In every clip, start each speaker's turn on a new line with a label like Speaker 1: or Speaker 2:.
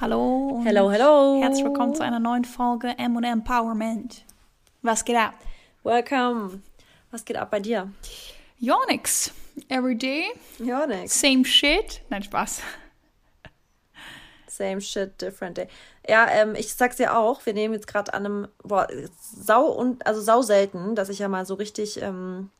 Speaker 1: Hallo.
Speaker 2: Hello, hello.
Speaker 1: Herzlich willkommen zu einer neuen Folge M&M Empowerment. Was geht ab?
Speaker 2: Welcome. Was geht ab bei dir?
Speaker 1: Ja, nix. Every day,
Speaker 2: Ja, nix.
Speaker 1: same shit. Nein, Spaß.
Speaker 2: Same shit, different day. Ja, ähm, ich sag's dir auch, wir nehmen jetzt gerade an einem, boah, sau und, also sau selten, dass ich ja mal so richtig, ähm,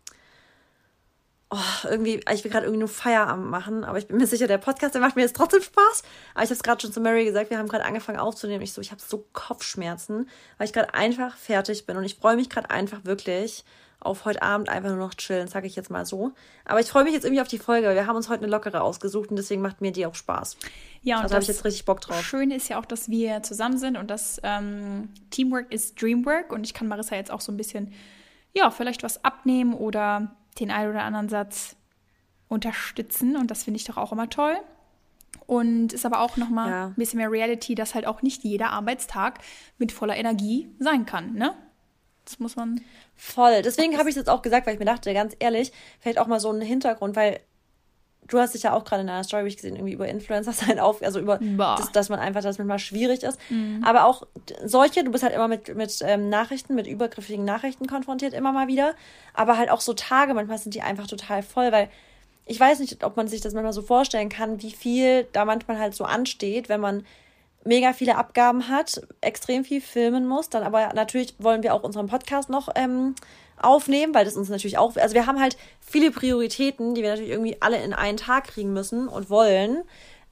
Speaker 2: oh, irgendwie, ich will gerade irgendwie nur Feierabend machen, aber ich bin mir sicher, der Podcast, der macht mir jetzt trotzdem Spaß. Aber ich habe es gerade schon zu Mary gesagt, wir haben gerade angefangen aufzunehmen. Ich so, ich habe so Kopfschmerzen, weil ich gerade einfach fertig bin und ich freue mich gerade einfach wirklich auf heute Abend einfach nur noch chillen, sage ich jetzt mal so. Aber ich freue mich jetzt irgendwie auf die Folge, wir haben uns heute eine lockere ausgesucht und deswegen macht mir die auch Spaß.
Speaker 1: Ja, und
Speaker 2: Also habe ich
Speaker 1: das
Speaker 2: jetzt richtig Bock drauf.
Speaker 1: Schöne ist ja auch, dass wir zusammen sind und dass ähm, Teamwork ist Dreamwork und ich kann Marissa jetzt auch so ein bisschen, ja, vielleicht was abnehmen oder den einen oder anderen Satz unterstützen und das finde ich doch auch immer toll. Und ist aber auch nochmal
Speaker 2: Ja.
Speaker 1: ein bisschen mehr Reality, dass halt auch nicht jeder Arbeitstag mit voller Energie sein kann, ne? Das muss man.
Speaker 2: Voll. Deswegen habe ich es jetzt auch gesagt, weil ich mir dachte, ganz ehrlich, vielleicht auch mal so einen Hintergrund, weil du hast dich ja auch gerade in deiner Story gesehen, irgendwie über Influencer sein auf, also über das, dass man einfach, dass manchmal schwierig ist. Aber auch solche, du bist halt immer mit, mit ähm, Nachrichten, mit übergriffigen Nachrichten konfrontiert, immer mal wieder. Aber halt auch so Tage, manchmal sind die einfach total voll, weil ich weiß nicht, ob man sich das manchmal so vorstellen kann, wie viel da manchmal halt so ansteht, wenn man mega viele Abgaben hat, extrem viel filmen muss, dann aber natürlich wollen wir auch unseren Podcast noch ähm, aufnehmen, weil das uns natürlich auch, also wir haben halt viele Prioritäten, die wir natürlich irgendwie alle in einen Tag kriegen müssen und wollen.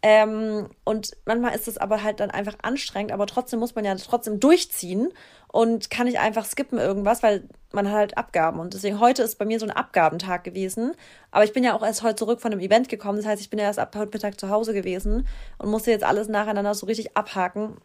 Speaker 2: Ähm, und manchmal ist es aber halt dann einfach anstrengend, aber trotzdem muss man ja trotzdem durchziehen und kann nicht einfach skippen irgendwas, weil man hat halt Abgaben. Und deswegen heute ist bei mir so ein Abgabentag gewesen. Aber ich bin ja auch erst heute zurück von einem Event gekommen. Das heißt, ich bin ja erst ab heute Mittag zu Hause gewesen und musste jetzt alles nacheinander so richtig abhaken.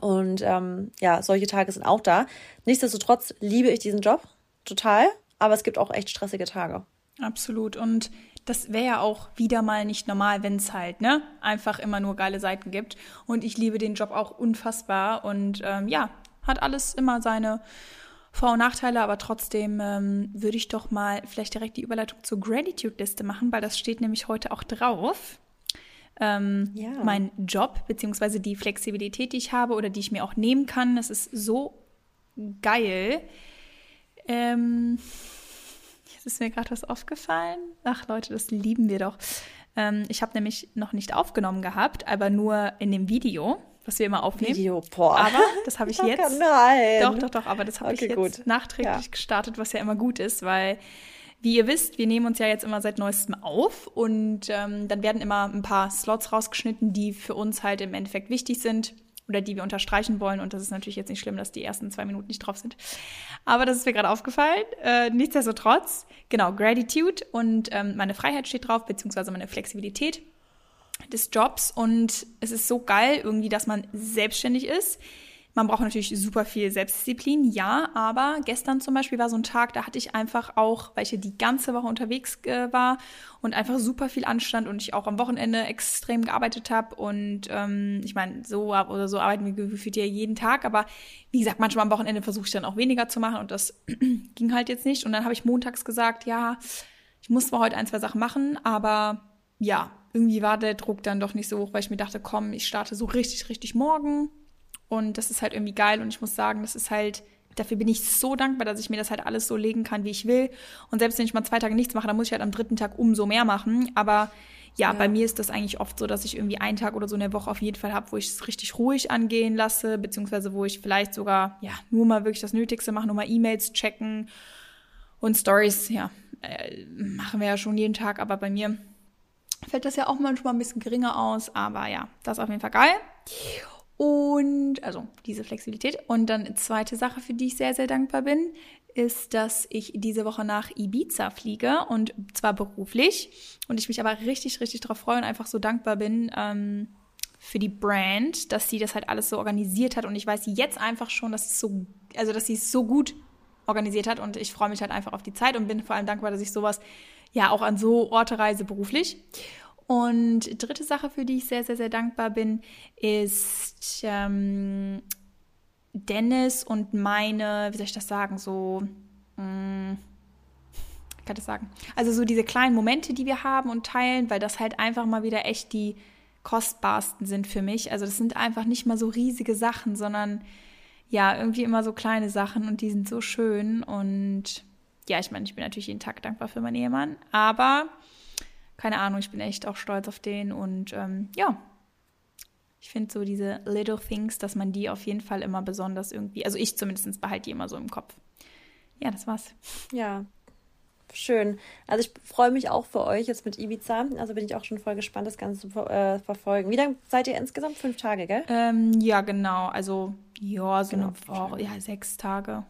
Speaker 2: Und ähm, ja, solche Tage sind auch da. Nichtsdestotrotz liebe ich diesen Job total, aber es gibt auch echt stressige Tage.
Speaker 1: Absolut. Und das wäre ja auch wieder mal nicht normal, wenn es halt, ne, einfach immer nur geile Seiten gibt. Und ich liebe den Job auch unfassbar. Und ähm, ja, hat alles immer seine Vor- und Nachteile, aber trotzdem ähm, würde ich doch mal vielleicht direkt die Überleitung zur Gratitude-Liste machen, weil das steht nämlich heute auch drauf. Ähm,
Speaker 2: Ja.
Speaker 1: Mein Job, beziehungsweise die Flexibilität, die ich habe oder die ich mir auch nehmen kann, das ist so geil. Ähm, Jetzt ist mir gerade was aufgefallen. Ach Leute, das lieben wir doch. Ähm, ich habe nämlich noch nicht aufgenommen gehabt, aber nur in dem Video, was wir immer aufnehmen.
Speaker 2: Video, boah.
Speaker 1: Aber das habe ich
Speaker 2: Oh,
Speaker 1: jetzt.
Speaker 2: Nein.
Speaker 1: Doch, doch, doch, aber das habe
Speaker 2: Okay,
Speaker 1: ich jetzt
Speaker 2: gut.
Speaker 1: nachträglich
Speaker 2: Ja.
Speaker 1: gestartet, was ja immer gut ist, weil, wie ihr wisst, wir nehmen uns ja jetzt immer seit neuestem auf und ähm, dann werden immer ein paar Slots rausgeschnitten, die für uns halt im Endeffekt wichtig sind oder die wir unterstreichen wollen. Und das ist natürlich jetzt nicht schlimm, dass die ersten zwei Minuten nicht drauf sind. Aber das ist mir gerade aufgefallen. Äh, nichtsdestotrotz, genau, Gratitude und ähm, meine Freiheit steht drauf, beziehungsweise meine Flexibilität des Jobs und es ist so geil irgendwie, dass man selbstständig ist. Man braucht natürlich super viel Selbstdisziplin, ja, aber gestern zum Beispiel war so ein Tag, da hatte ich einfach auch, weil ich ja die ganze Woche unterwegs äh, war und einfach super viel anstand und ich auch am Wochenende extrem gearbeitet habe und ähm, ich meine, so oder so arbeiten wir gefühlt ja jeden Tag, aber wie gesagt, manchmal am Wochenende versuche ich dann auch weniger zu machen und das ging halt jetzt nicht und dann habe ich montags gesagt, ja, ich muss zwar heute ein, zwei Sachen machen, aber ja, irgendwie war der Druck dann doch nicht so hoch, weil ich mir dachte, komm, ich starte so richtig, richtig morgen. Und das ist halt irgendwie geil. Und ich muss sagen, das ist halt, dafür bin ich so dankbar, dass ich mir das halt alles so legen kann, wie ich will. Und selbst wenn ich mal zwei Tage nichts mache, dann muss ich halt am dritten Tag umso mehr machen. Aber ja, bei mir ist das eigentlich oft so, dass ich irgendwie einen Tag oder so in der Woche auf jeden Fall habe, wo ich es richtig ruhig angehen lasse, beziehungsweise wo ich vielleicht sogar, ja, nur mal wirklich das Nötigste mache, nur mal E-Mails checken und Stories, ja, äh, machen wir ja schon jeden Tag, aber bei mir fällt das ja auch manchmal ein bisschen geringer aus, aber ja, das ist auf jeden Fall geil. Und also diese Flexibilität. Und dann zweite Sache, für die ich sehr, sehr dankbar bin, ist, dass ich diese Woche nach Ibiza fliege und zwar beruflich. Und ich mich aber richtig, richtig darauf freue und einfach so dankbar bin ähm, für die Brand, dass sie das halt alles so organisiert hat. Und ich weiß jetzt einfach schon, dass es so, also dass sie es so gut organisiert hat. Und ich freue mich halt einfach auf die Zeit und bin vor allem dankbar, dass ich sowas ja auch an so Orte reise beruflich. Und dritte Sache, für die ich sehr, sehr, sehr dankbar bin, ist ähm, Dennis und meine, wie soll ich das sagen, so, mh, kann das sagen? Also so diese kleinen Momente, die wir haben und teilen, weil das halt einfach mal wieder echt die kostbarsten sind für mich. Also das sind einfach nicht mal so riesige Sachen, sondern ja, irgendwie immer so kleine Sachen und die sind so schön. Und ja, ich meine, ich bin natürlich jeden Tag dankbar für meinen Ehemann, aber keine Ahnung, ich bin echt auch stolz auf den und ähm, ja, ich finde so diese little things, dass man die auf jeden Fall immer besonders irgendwie, also ich zumindest behalte die immer so im Kopf. Ja, das war's.
Speaker 2: Ja, schön. Also ich freue mich auch für euch jetzt mit Ibiza. Also bin ich auch schon voll gespannt, das Ganze zu äh, verfolgen. Wie lange seid ihr insgesamt? Fünf Tage, gell?
Speaker 1: Ähm, ja, genau. Also ja, so genau, eine Woche, ja, sechs Tage.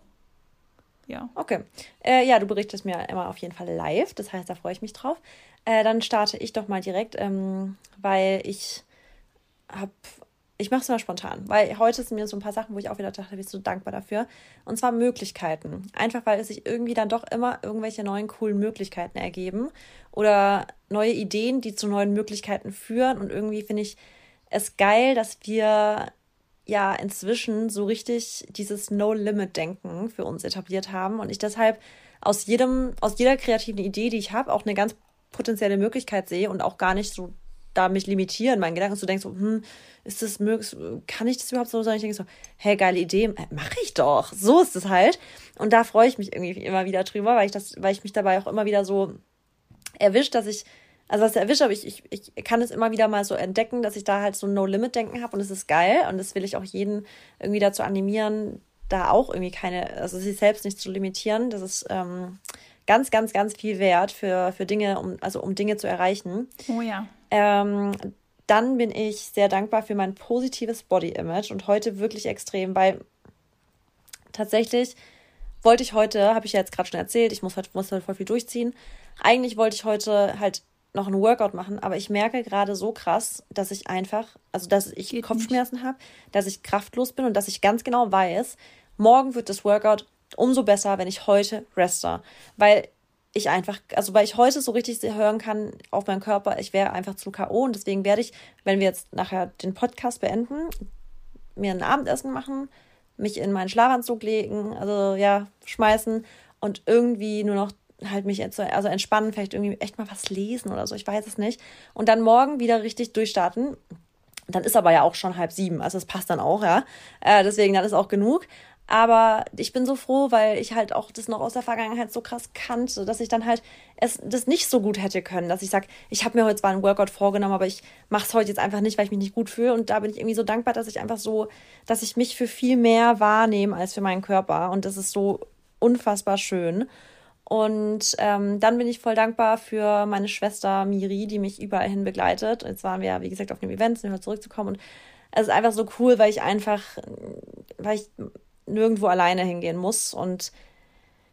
Speaker 2: Ja. Okay. Äh, ja, du berichtest mir immer auf jeden Fall live. Das heißt, da freue ich mich drauf. Äh, dann starte ich doch mal direkt, ähm, weil ich habe ich mache es mal spontan, weil heute sind mir so ein paar Sachen, wo ich auch wieder dachte, bin ich so dankbar dafür. Und zwar Möglichkeiten. Einfach weil es sich irgendwie dann doch immer irgendwelche neuen coolen Möglichkeiten ergeben oder neue Ideen, die zu neuen Möglichkeiten führen. Und irgendwie finde ich es geil, dass wir ja inzwischen so richtig dieses No-Limit-Denken für uns etabliert haben und ich deshalb aus jedem, aus jeder kreativen Idee, die ich habe, auch eine ganz potenzielle Möglichkeit sehe und auch gar nicht so da mich limitieren, meinen Gedanken, du denkst so, hm, ist das möglich, kann ich das überhaupt so? Sondern ich denke so, hey, geile Idee, äh, mache ich doch. So ist es halt. Und da freue ich mich irgendwie immer wieder drüber, weil ich das, weil ich mich dabei auch immer wieder so erwischt, dass ich, also was erwischt habe, ich, ich, ich kann es immer wieder mal so entdecken, dass ich da halt so ein No-Limit-Denken habe und es ist geil und das will ich auch jeden irgendwie dazu animieren, da auch irgendwie keine, also sich selbst nicht zu limitieren. Das ist ähm, ganz, ganz, ganz viel wert für, für Dinge, um, also um Dinge zu erreichen.
Speaker 1: Oh ja.
Speaker 2: Ähm, dann bin ich sehr dankbar für mein positives Body-Image und heute wirklich extrem, weil tatsächlich wollte ich heute, habe ich ja jetzt gerade schon erzählt, ich muss heute, muss heute voll viel durchziehen. Eigentlich wollte ich heute halt noch einen Workout machen, aber ich merke gerade so krass, dass ich einfach, also dass ich Geht Kopfschmerzen habe, dass ich kraftlos bin und dass ich ganz genau weiß, morgen wird das Workout umso besser, wenn ich heute reste. Weil ich einfach, also weil ich heute so richtig hören kann auf meinen Körper, ich wäre einfach zu K.O. und deswegen werde ich, wenn wir jetzt nachher den Podcast beenden, mir ein Abendessen machen, mich in meinen Schlafanzug legen, also ja, schmeißen und irgendwie nur noch halt mich also entspannen, vielleicht irgendwie echt mal was lesen oder so, ich weiß es nicht. Und dann morgen wieder richtig durchstarten. Dann ist aber ja auch schon halb sieben, also es passt dann auch, ja. Äh, deswegen, dann ist auch genug. Aber ich bin so froh, weil ich halt auch das noch aus der Vergangenheit so krass kannte, dass ich dann halt es das nicht so gut hätte können, dass ich sage, ich habe mir heute zwar einen Workout vorgenommen, aber ich mache es heute jetzt einfach nicht, weil ich mich nicht gut fühle. Und da bin ich irgendwie so dankbar, dass ich einfach so, dass ich mich für viel mehr wahrnehme als für meinen Körper. Und das ist so unfassbar schön. Und ähm, dann bin ich voll dankbar für meine Schwester Miri, die mich überall hin begleitet. Jetzt waren wir ja, wie gesagt, auf dem Event, sind wir zurückzukommen. Und es ist einfach so cool, weil ich einfach, weil ich nirgendwo alleine hingehen muss. Und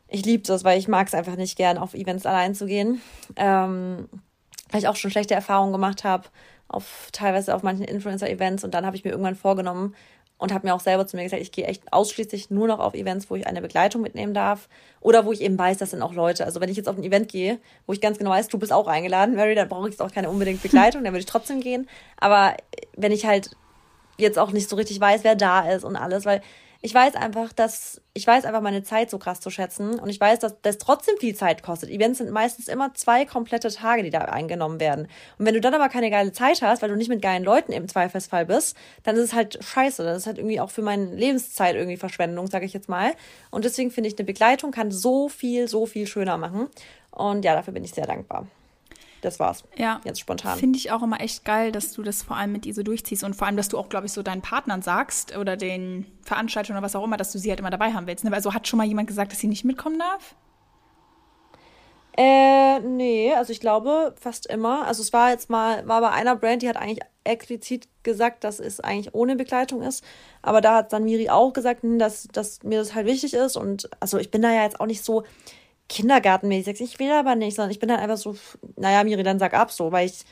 Speaker 2: ich liebe das, weil ich mag es einfach nicht gern, auf Events allein zu gehen. Ähm, weil ich auch schon schlechte Erfahrungen gemacht habe, auf teilweise auf manchen Influencer-Events. Und dann habe ich mir irgendwann vorgenommen und habe mir auch selber zu mir gesagt, ich gehe echt ausschließlich nur noch auf Events, wo ich eine Begleitung mitnehmen darf. Oder wo ich eben weiß, das sind auch Leute. Also wenn ich jetzt auf ein Event gehe, wo ich ganz genau weiß, du bist auch eingeladen, Mary, dann brauche ich jetzt auch keine unbedingt Begleitung, dann würde ich trotzdem gehen. Aber wenn ich halt jetzt auch nicht so richtig weiß, wer da ist und alles, weil ich weiß einfach, dass ich weiß einfach meine Zeit so krass zu schätzen und ich weiß, dass das trotzdem viel Zeit kostet. Events sind meistens immer zwei komplette Tage, die da eingenommen werden. Und wenn du dann aber keine geile Zeit hast, weil du nicht mit geilen Leuten im Zweifelsfall bist, dann ist es halt scheiße. Das ist halt irgendwie auch für meine Lebenszeit irgendwie Verschwendung, sage ich jetzt mal. Und deswegen finde ich, eine Begleitung kann so viel, so viel schöner machen. Und ja, dafür bin ich sehr dankbar das war's.
Speaker 1: Ja. Jetzt spontan. Finde ich auch immer echt geil, dass du das vor allem mit Iso durchziehst und vor allem, dass du auch, glaube ich, so deinen Partnern sagst oder den Veranstaltern oder was auch immer, dass du sie halt immer dabei haben willst. Ne? Also hat schon mal jemand gesagt, dass sie nicht mitkommen darf?
Speaker 2: Äh, nee, also ich glaube fast immer. Also es war jetzt mal, war bei einer Brand, die hat eigentlich explizit gesagt, dass es eigentlich ohne Begleitung ist. Aber da hat dann Miri auch gesagt, hm, dass, dass mir das halt wichtig ist. Und also ich bin da ja jetzt auch nicht so, kindergartenmäßig. Ich will aber nicht, sondern ich bin dann einfach so, naja, Miri, dann sag ab so, weil ich.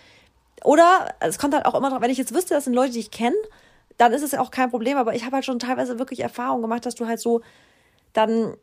Speaker 2: Oder es kommt halt auch immer drauf, wenn ich jetzt wüsste, das sind Leute, die ich kenne, dann ist es ja auch kein Problem. Aber ich habe halt schon teilweise wirklich Erfahrungen gemacht, dass du halt so dann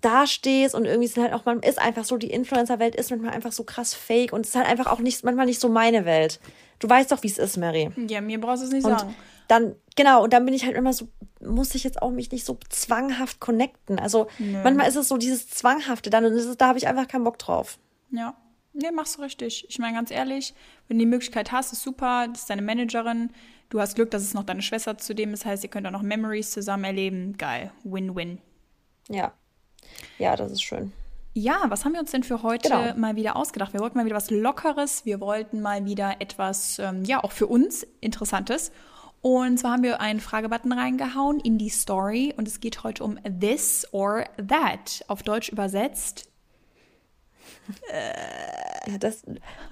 Speaker 2: da stehst und irgendwie sind halt auch, man ist einfach so, die Influencer-Welt ist manchmal einfach so krass fake und es ist halt einfach auch nicht, manchmal nicht so meine Welt. Du weißt doch, wie es ist, Mary.
Speaker 1: Ja, mir brauchst du es nicht und sagen.
Speaker 2: Dann, genau, und dann bin ich halt immer so, muss ich jetzt auch mich nicht so zwanghaft connecten. Also Nö. manchmal ist es so dieses Zwanghafte dann und ist, da habe ich einfach keinen Bock drauf.
Speaker 1: Ja. Nee, machst du richtig. Ich meine, ganz ehrlich, wenn du die Möglichkeit hast, ist super, das ist deine Managerin. Du hast Glück, dass es noch deine Schwester zudem ist. Das heißt, ihr könnt auch noch Memories zusammen erleben. Geil. Win-win.
Speaker 2: Ja. Ja, das ist schön.
Speaker 1: Ja, was haben wir uns denn für heute genau. mal wieder ausgedacht? Wir wollten mal wieder was Lockeres. Wir wollten mal wieder etwas, ähm, ja, auch für uns Interessantes. Und zwar haben wir einen Fragebutton reingehauen in die Story und es geht heute um this or that. Auf Deutsch übersetzt.
Speaker 2: Äh, das,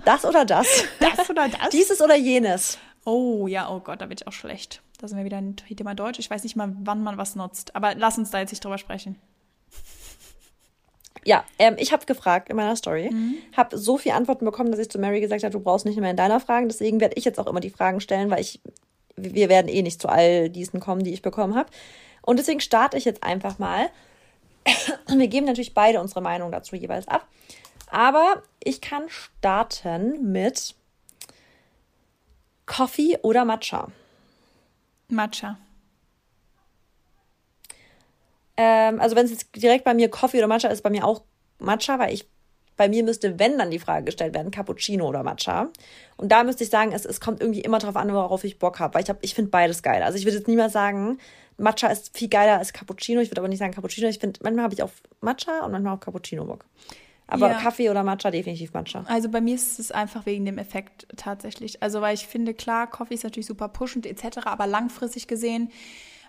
Speaker 2: das oder das?
Speaker 1: Das oder das?
Speaker 2: Dieses oder jenes.
Speaker 1: Oh ja, oh Gott, da bin ich auch schlecht. Da sind wir wieder ein Thema Deutsch. Ich weiß nicht mal, wann man was nutzt. Aber lass uns da jetzt nicht drüber sprechen.
Speaker 2: Ja, ähm, ich habe gefragt in meiner Story, mhm. habe so viele Antworten bekommen, dass ich zu Mary gesagt habe, du brauchst nicht mehr in deiner Fragen. Deswegen werde ich jetzt auch immer die Fragen stellen, weil ich wir werden eh nicht zu all diesen kommen, die ich bekommen habe. Und deswegen starte ich jetzt einfach mal. Wir geben natürlich beide unsere Meinung dazu jeweils ab. Aber ich kann starten mit Coffee oder Matcha.
Speaker 1: Matcha.
Speaker 2: Ähm, also wenn es jetzt direkt bei mir Coffee oder Matcha ist, bei mir auch Matcha, weil ich bei mir müsste, wenn dann die Frage gestellt werden, Cappuccino oder Matcha. Und da müsste ich sagen, es, es kommt irgendwie immer drauf an, worauf ich Bock habe. Weil ich, hab, ich finde beides geil. Also ich würde jetzt niemals sagen, Matcha ist viel geiler als Cappuccino. Ich würde aber nicht sagen Cappuccino. Ich finde, manchmal habe ich auf Matcha und manchmal auf Cappuccino Bock. Aber ja. Kaffee oder Matcha, definitiv Matcha.
Speaker 1: Also bei mir ist es einfach wegen dem Effekt tatsächlich. Also weil ich finde, klar, Kaffee ist natürlich super pushend etc., aber langfristig gesehen,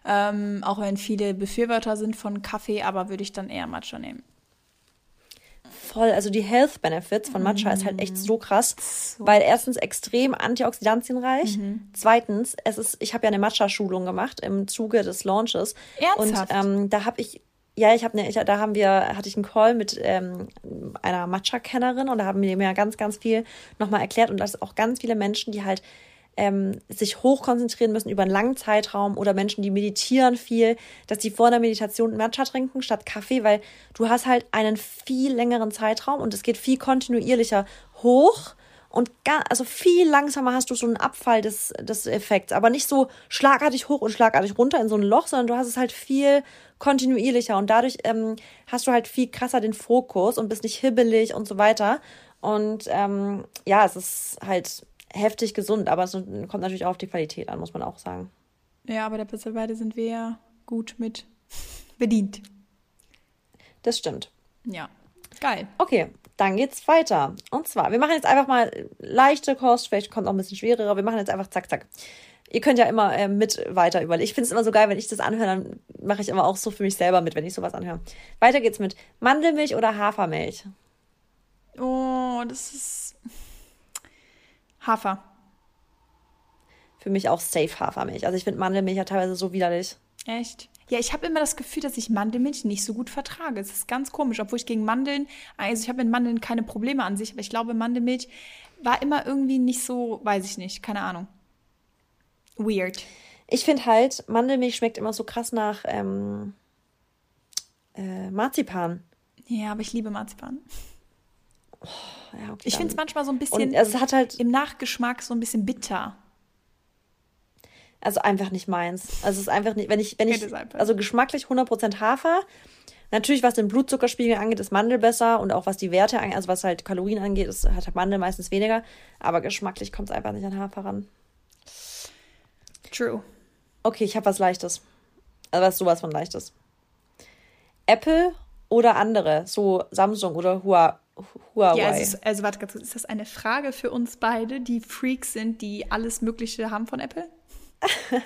Speaker 1: ähm, auch wenn viele Befürworter sind von Kaffee, aber würde ich dann eher Matcha nehmen
Speaker 2: voll. Also die Health Benefits von Matcha mhm. ist halt echt so krass, so. weil erstens extrem antioxidantienreich. Mhm. Zweitens, es ist, ich habe ja eine Matcha-Schulung gemacht im Zuge des Launches. Ernsthaft? Und ähm, da habe ich ja, ich habe ne, ich, da haben wir, hatte ich einen Call mit ähm, einer Matcha-Kennerin und da haben wir mir ganz, ganz viel nochmal erklärt und das auch ganz viele Menschen, die halt ähm, sich hoch konzentrieren müssen über einen langen Zeitraum oder Menschen, die meditieren viel, dass sie vor der Meditation Matcha trinken statt Kaffee, weil du hast halt einen viel längeren Zeitraum und es geht viel kontinuierlicher hoch und gar, also viel langsamer hast du so einen Abfall des, des Effekts, aber nicht so schlagartig hoch und schlagartig runter in so ein Loch, sondern du hast es halt viel kontinuierlicher und dadurch ähm, hast du halt viel krasser den Fokus und bist nicht hibbelig und so weiter. Und ähm, ja, es ist halt heftig gesund, aber es kommt natürlich auch auf die Qualität an, muss man auch sagen.
Speaker 1: Ja, aber der mittlerweile sind wir ja gut mit bedient.
Speaker 2: Das stimmt.
Speaker 1: Ja, geil.
Speaker 2: Okay, dann geht's weiter. Und zwar, wir machen jetzt einfach mal leichte Kost, vielleicht kommt noch ein bisschen schwerere. Wir machen jetzt einfach zack, zack. Ihr könnt ja immer äh, mit weiter überlegen. Ich finde es immer so geil, wenn ich das anhöre, dann mache ich immer auch so für mich selber mit, wenn ich sowas anhöre. Weiter geht's mit Mandelmilch oder Hafermilch.
Speaker 1: Oh, das ist Hafer.
Speaker 2: Für mich auch safe Hafermilch. Also ich finde Mandelmilch ja teilweise so widerlich.
Speaker 1: Echt? Ja, ich habe immer das Gefühl, dass ich Mandelmilch nicht so gut vertrage. Es ist ganz komisch, obwohl ich gegen Mandeln, also ich habe mit Mandeln keine Probleme an sich, aber ich glaube, Mandelmilch war immer irgendwie nicht so, weiß ich nicht, keine Ahnung. Weird.
Speaker 2: Ich finde halt, Mandelmilch schmeckt immer so krass nach ähm, äh, Marzipan.
Speaker 1: Ja, aber ich liebe Marzipan.
Speaker 2: Oh, ja,
Speaker 1: ich finde es manchmal so ein bisschen
Speaker 2: es hat halt
Speaker 1: im Nachgeschmack so ein bisschen bitter.
Speaker 2: Also einfach nicht meins. Also es ist einfach nicht, wenn ich, wenn ich, also geschmacklich 100% Hafer. Natürlich, was den Blutzuckerspiegel angeht, ist Mandel besser und auch was die Werte angeht, also was halt Kalorien angeht, ist, hat Mandel meistens weniger. Aber geschmacklich kommt es einfach nicht an Hafer ran.
Speaker 1: True.
Speaker 2: Okay, ich habe was Leichtes. Also was sowas von Leichtes. Apple oder andere, so Samsung oder Huawei.
Speaker 1: Huawei. Ja, also, also warte ganz kurz, ist das eine Frage für uns beide, die Freaks sind, die alles Mögliche haben von Apple?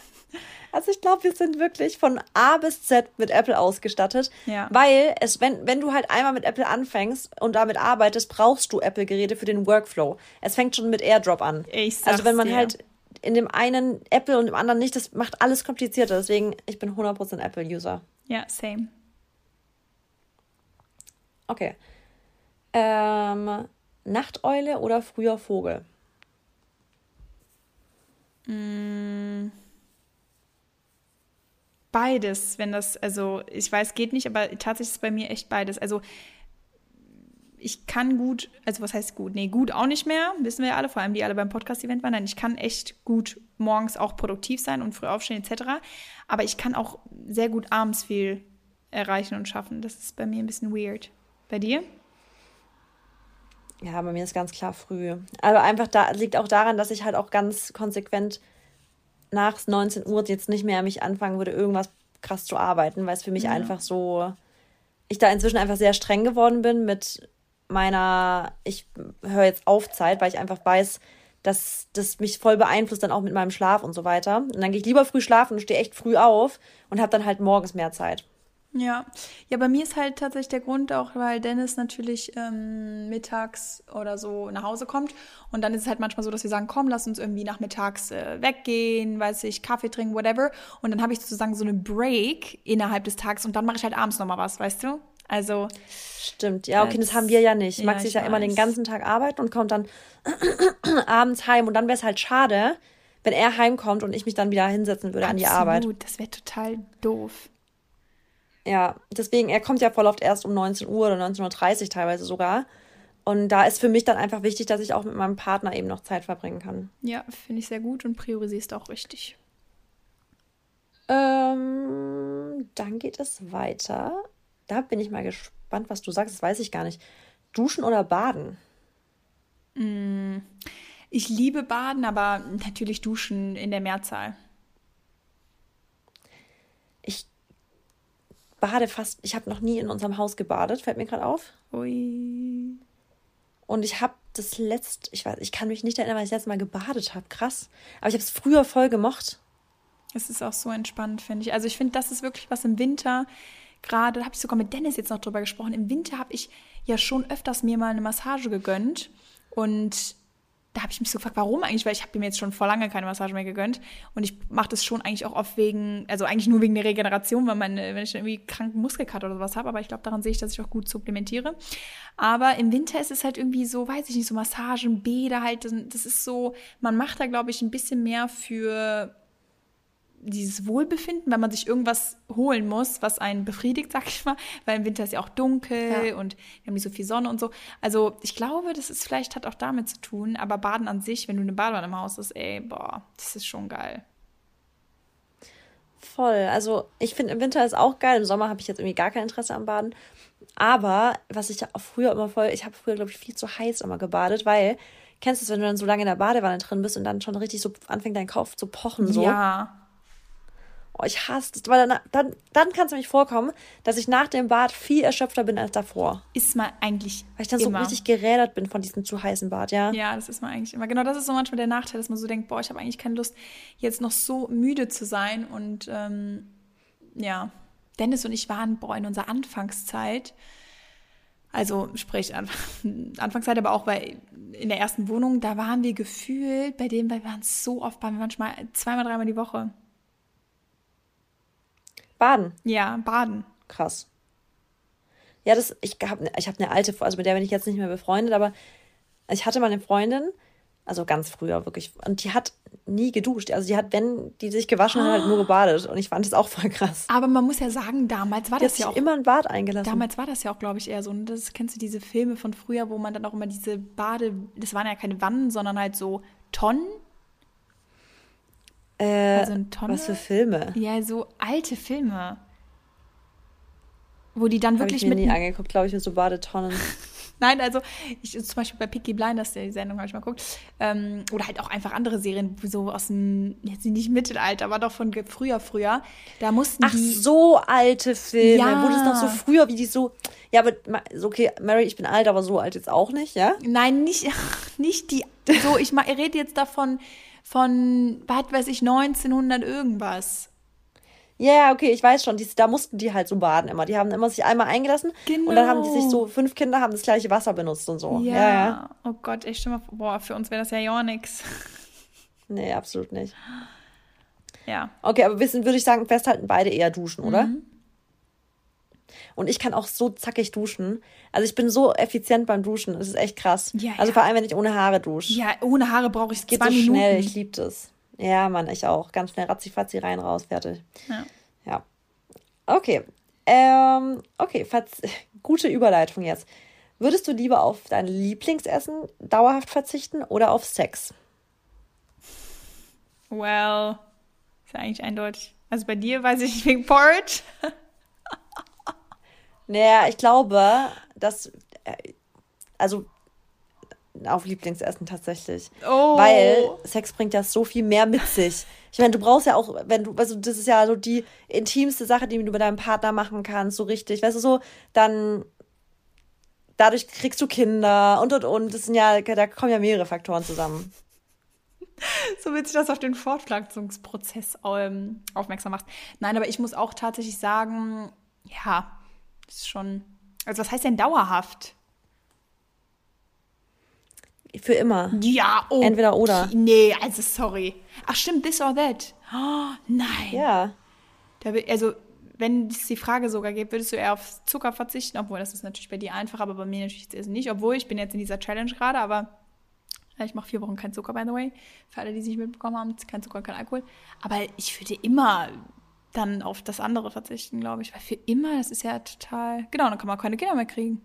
Speaker 2: Also ich glaube, wir sind wirklich von A bis Z mit Apple ausgestattet. Ja. Weil es, wenn, wenn du halt einmal mit Apple anfängst und damit arbeitest, brauchst du Apple-Geräte für den Workflow. Es fängt schon mit AirDrop an. Ich sag's also wenn man dir. halt in dem einen Apple und im anderen nicht, das macht alles komplizierter. Deswegen, ich bin 100% Apple-User.
Speaker 1: Ja, same.
Speaker 2: Okay. Ähm, Nachteule oder früher Vogel?
Speaker 1: Mm. Beides, wenn das, also ich weiß, geht nicht, aber tatsächlich ist es bei mir echt beides. Also ich kann gut, also was heißt gut? Nee, gut auch nicht mehr, wissen wir ja alle, vor allem die alle beim Podcast-Event waren. Nein, ich kann echt gut morgens auch produktiv sein und früh aufstehen etc. Aber ich kann auch sehr gut abends viel erreichen und schaffen. Das ist bei mir ein bisschen weird. Bei dir?
Speaker 2: Ja, bei mir ist ganz klar früh. Aber einfach da liegt auch daran, dass ich halt auch ganz konsequent nach 19 Uhr jetzt nicht mehr mich anfangen würde, irgendwas krass zu arbeiten, weil es für mich ja. einfach so, ich da inzwischen einfach sehr streng geworden bin mit meiner, ich höre jetzt auf Zeit, weil ich einfach weiß, dass das mich voll beeinflusst dann auch mit meinem Schlaf und so weiter. Und dann gehe ich lieber früh schlafen und stehe echt früh auf und habe dann halt morgens mehr Zeit.
Speaker 1: Ja, ja, bei mir ist halt tatsächlich der Grund auch, weil Dennis natürlich ähm, mittags oder so nach Hause kommt und dann ist es halt manchmal so, dass wir sagen, komm, lass uns irgendwie nachmittags äh, weggehen, weiß ich, Kaffee trinken, whatever. Und dann habe ich sozusagen so eine Break innerhalb des Tages und dann mache ich halt abends nochmal was, weißt du? Also.
Speaker 2: Stimmt, ja, okay, das haben wir ja nicht. Ja, Max ist ja weiß. immer den ganzen Tag arbeiten und kommt dann abends heim und dann wäre es halt schade, wenn er heimkommt und ich mich dann wieder hinsetzen würde Absolut, an die Arbeit.
Speaker 1: Das wäre total doof.
Speaker 2: Ja, deswegen, er kommt ja voll oft erst um 19 Uhr oder 19.30 Uhr teilweise sogar. Und da ist für mich dann einfach wichtig, dass ich auch mit meinem Partner eben noch Zeit verbringen kann.
Speaker 1: Ja, finde ich sehr gut und priorisierst auch richtig.
Speaker 2: Ähm, dann geht es weiter. Da bin ich mal gespannt, was du sagst. Das weiß ich gar nicht. Duschen oder baden?
Speaker 1: Mm, ich liebe Baden, aber natürlich Duschen in der Mehrzahl.
Speaker 2: Bade fast, ich habe noch nie in unserem Haus gebadet, fällt mir gerade auf. Ui. Und ich habe das letzte, ich weiß, ich kann mich nicht erinnern, weil ich das letzte Mal gebadet habe. Krass. Aber ich habe es früher voll gemocht.
Speaker 1: Es ist auch so entspannt, finde ich. Also ich finde, das ist wirklich was im Winter. Gerade, da habe ich sogar mit Dennis jetzt noch drüber gesprochen. Im Winter habe ich ja schon öfters mir mal eine Massage gegönnt. Und da habe ich mich so gefragt, warum eigentlich? Weil ich habe mir jetzt schon vor lange keine Massage mehr gegönnt. Und ich mache das schon eigentlich auch oft wegen, also eigentlich nur wegen der Regeneration, weil meine, wenn ich irgendwie kranken Muskelkater oder sowas habe. Aber ich glaube, daran sehe ich, dass ich auch gut supplementiere. Aber im Winter ist es halt irgendwie so, weiß ich nicht, so Massagen, Bäder halt, das ist so, man macht da, glaube ich, ein bisschen mehr für dieses Wohlbefinden, wenn man sich irgendwas holen muss, was einen befriedigt, sag ich mal, weil im Winter ist ja auch dunkel ja. und wir haben nicht so viel Sonne und so. Also ich glaube, das ist vielleicht hat auch damit zu tun, aber Baden an sich, wenn du eine Badewanne im Haus hast, ey, boah, das ist schon geil.
Speaker 2: Voll. Also ich finde, im Winter ist auch geil. Im Sommer habe ich jetzt irgendwie gar kein Interesse am Baden. Aber was ich auch früher immer voll, ich habe früher, glaube ich, viel zu heiß immer gebadet, weil, kennst du es, wenn du dann so lange in der Badewanne drin bist und dann schon richtig so anfängt dein Kopf zu pochen so? Ja. Oh, ich hasse das, weil dann, dann, dann kann es nämlich vorkommen, dass ich nach dem Bad viel erschöpfter bin als davor.
Speaker 1: Ist man eigentlich
Speaker 2: Weil ich dann immer. so richtig gerädert bin von diesem zu heißen Bad, ja.
Speaker 1: Ja, das ist man eigentlich immer. Genau, das ist so manchmal der Nachteil, dass man so denkt, boah, ich habe eigentlich keine Lust, jetzt noch so müde zu sein. Und ähm, ja, Dennis und ich waren, boah, in unserer Anfangszeit, also sprich Anfangszeit, aber auch bei in der ersten Wohnung, da waren wir gefühlt bei dem, weil wir waren so oft, waren wir manchmal zweimal, dreimal die Woche.
Speaker 2: Baden.
Speaker 1: Ja, Baden.
Speaker 2: Krass. Ja, das, ich habe ich hab eine alte, also mit der bin ich jetzt nicht mehr befreundet, aber ich hatte mal eine Freundin, also ganz früher wirklich, und die hat nie geduscht. Also die hat, wenn die sich gewaschen hat, halt nur gebadet. Und ich fand das auch voll krass.
Speaker 1: Aber man muss ja sagen, damals war
Speaker 2: die
Speaker 1: das ja
Speaker 2: auch. immer ein Bad eingelassen.
Speaker 1: Damals war das ja auch, glaube ich, eher so. Und das kennst du diese Filme von früher, wo man dann auch immer diese Bade, das waren ja keine Wannen, sondern halt so Tonnen
Speaker 2: äh, also eine Tonne. Was für Filme?
Speaker 1: Ja, so alte Filme. Wo die dann
Speaker 2: Hab
Speaker 1: wirklich
Speaker 2: ich mir mit. nie angeguckt, glaube ich, mit so Badetonnen.
Speaker 1: Nein, also ich, zum Beispiel bei Picky Blinders, die Sendung habe ich mal geguckt. Ähm, oder halt auch einfach andere Serien, so aus dem, jetzt nicht Mittelalter, aber doch von früher, früher. Da mussten
Speaker 2: Ach, die. so alte Filme, ja. wo das noch so früher, wie die so. Ja, aber okay, Mary, ich bin alt, aber so alt jetzt auch nicht, ja?
Speaker 1: Nein, nicht, nicht die. So, ich, ich rede jetzt davon von, was weiß ich, 1900 irgendwas.
Speaker 2: Ja, yeah, okay, ich weiß schon. Die, da mussten die halt so baden immer. Die haben immer sich einmal eingelassen genau. und dann haben die sich so, fünf Kinder haben das gleiche Wasser benutzt und so. Ja, ja. ja.
Speaker 1: oh Gott, ich stimme vor, boah, für uns wäre das ja ja nix.
Speaker 2: Nee, absolut nicht.
Speaker 1: Ja.
Speaker 2: Okay, aber wissen, würde ich sagen, festhalten, beide eher duschen, oder? Mhm. Und ich kann auch so zackig duschen. Also ich bin so effizient beim Duschen. Das ist echt krass. Ja, also ja. vor allem, wenn ich ohne Haare dusche.
Speaker 1: Ja, ohne Haare brauche ich es
Speaker 2: geht zwei so Minuten. schnell. Ich liebe das. Ja, Mann, ich auch. Ganz schnell ratzi rein, raus, fertig. Ja. ja. Okay. Ähm, okay, gute Überleitung jetzt. Würdest du lieber auf dein Lieblingsessen dauerhaft verzichten oder auf Sex?
Speaker 1: Well, ist ja eigentlich eindeutig. Also bei dir weiß ich wegen Porridge.
Speaker 2: Naja, ich glaube, dass, äh, also auf Lieblingsessen tatsächlich. Oh. Weil Sex bringt ja so viel mehr mit sich. Ich meine, du brauchst ja auch, wenn du, also das ist ja so die intimste Sache, die du mit deinem Partner machen kannst, so richtig. Weißt du, so, dann dadurch kriegst du Kinder und und und. Das sind ja, da kommen ja mehrere Faktoren zusammen.
Speaker 1: so witzig, dass du auf den Fortpflanzungsprozess ähm, aufmerksam machst. Nein, aber ich muss auch tatsächlich sagen, ja, das ist schon. Also, was heißt denn dauerhaft?
Speaker 2: Für immer. Ja, oh. Entweder oder.
Speaker 1: Nee, also sorry. Ach, stimmt, this or that. Oh, nein. Ja. Da, also, wenn es die Frage sogar gibt, würdest du eher auf Zucker verzichten? Obwohl, das ist natürlich bei dir einfach, aber bei mir natürlich nicht. Obwohl, ich bin jetzt in dieser Challenge gerade, aber ich mache vier Wochen kein Zucker, by the way. Für alle, die sich mitbekommen haben, kein Zucker, kein Alkohol. Aber ich würde immer dann auf das andere verzichten, glaube ich. Weil für immer, das ist ja total. Genau, dann kann man keine Kinder mehr kriegen.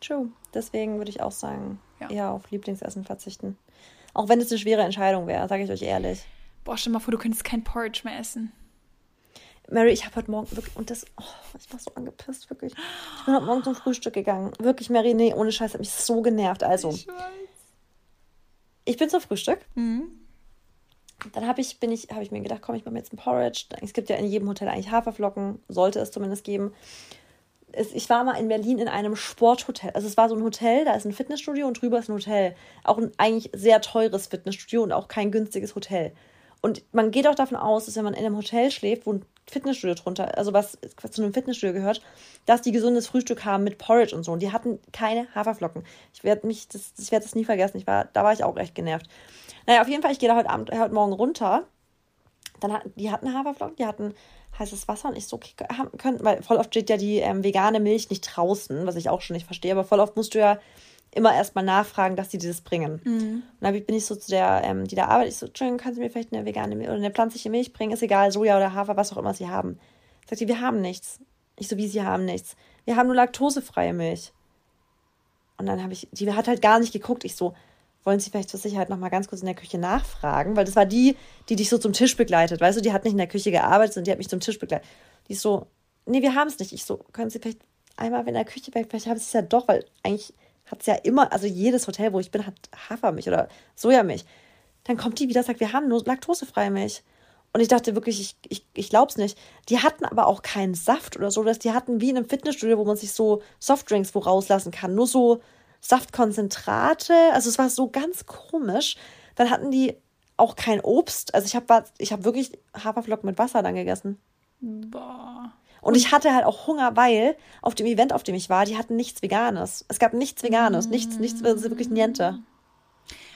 Speaker 2: True. Deswegen würde ich auch sagen, ja. eher auf Lieblingsessen verzichten. Auch wenn es eine schwere Entscheidung wäre, sage ich euch ehrlich.
Speaker 1: Boah, stell mal vor, du könntest kein Porridge mehr essen.
Speaker 2: Mary, ich habe heute Morgen wirklich, und das, oh, ich war so angepisst, wirklich. Ich bin heute Morgen zum Frühstück gegangen. Wirklich, Mary, nee, ohne Scheiß, hat mich so genervt. Also, ich, ich bin zum Frühstück. Mhm. Dann habe ich, ich, habe ich mir gedacht, komm, ich mache mir jetzt ein Porridge. Es gibt ja in jedem Hotel eigentlich Haferflocken, sollte es zumindest geben. Es, ich war mal in Berlin in einem Sporthotel. Also es war so ein Hotel, da ist ein Fitnessstudio und drüber ist ein Hotel. Auch ein eigentlich sehr teures Fitnessstudio und auch kein günstiges Hotel. Und man geht auch davon aus, dass wenn man in einem Hotel schläft, wo ein Fitnessstudio drunter, also was, was zu einem Fitnessstudio gehört, dass die gesundes Frühstück haben mit Porridge und so. Und die hatten keine Haferflocken. Ich werde mich, das, ich werde das nie vergessen. Ich war, da war ich auch echt genervt. Naja, auf jeden Fall, ich gehe da heute Abend, heute Morgen runter. Dann hat, die hatten Haferflocken, die hatten heißes Wasser und ich so, okay, können, weil voll oft steht ja die ähm, vegane Milch nicht draußen, was ich auch schon nicht verstehe, aber voll oft musst du ja immer erstmal nachfragen, dass die dieses bringen. Mhm. Und dann bin ich so zu der, ähm, die da arbeitet, ich so, Entschuldigung, kannst du mir vielleicht eine vegane Milch oder eine pflanzliche Milch bringen? Ist egal, Soja oder Hafer, was auch immer sie haben. Sagt die, wir haben nichts. Ich so, wie, sie haben nichts? Wir haben nur laktosefreie Milch. Und dann habe ich, die hat halt gar nicht geguckt. Ich so, wollen Sie vielleicht zur Sicherheit nochmal ganz kurz in der Küche nachfragen? Weil das war die, die dich so zum Tisch begleitet. Weißt du, die hat nicht in der Küche gearbeitet, sondern die hat mich zum Tisch begleitet. Die ist so, nee, wir haben es nicht. Ich so, können Sie vielleicht einmal in der Küche, vielleicht haben Sie es ja doch, weil eigentlich hat es ja immer, also jedes Hotel, wo ich bin, hat Hafermilch oder Sojamilch. Dann kommt die wieder und sagt, wir haben nur laktosefreie Milch. Und ich dachte wirklich, ich, ich, ich glaube es nicht. Die hatten aber auch keinen Saft oder so. Dass die hatten wie in einem Fitnessstudio, wo man sich so Softdrinks wo rauslassen kann. Nur so Saftkonzentrate. Also es war so ganz komisch. Dann hatten die auch kein Obst. Also ich habe ich hab wirklich Haferflocken mit Wasser dann gegessen. Boah. Und ich hatte halt auch Hunger, weil auf dem Event, auf dem ich war, die hatten nichts Veganes. Es gab nichts Veganes, nichts, nichts, wirklich niente.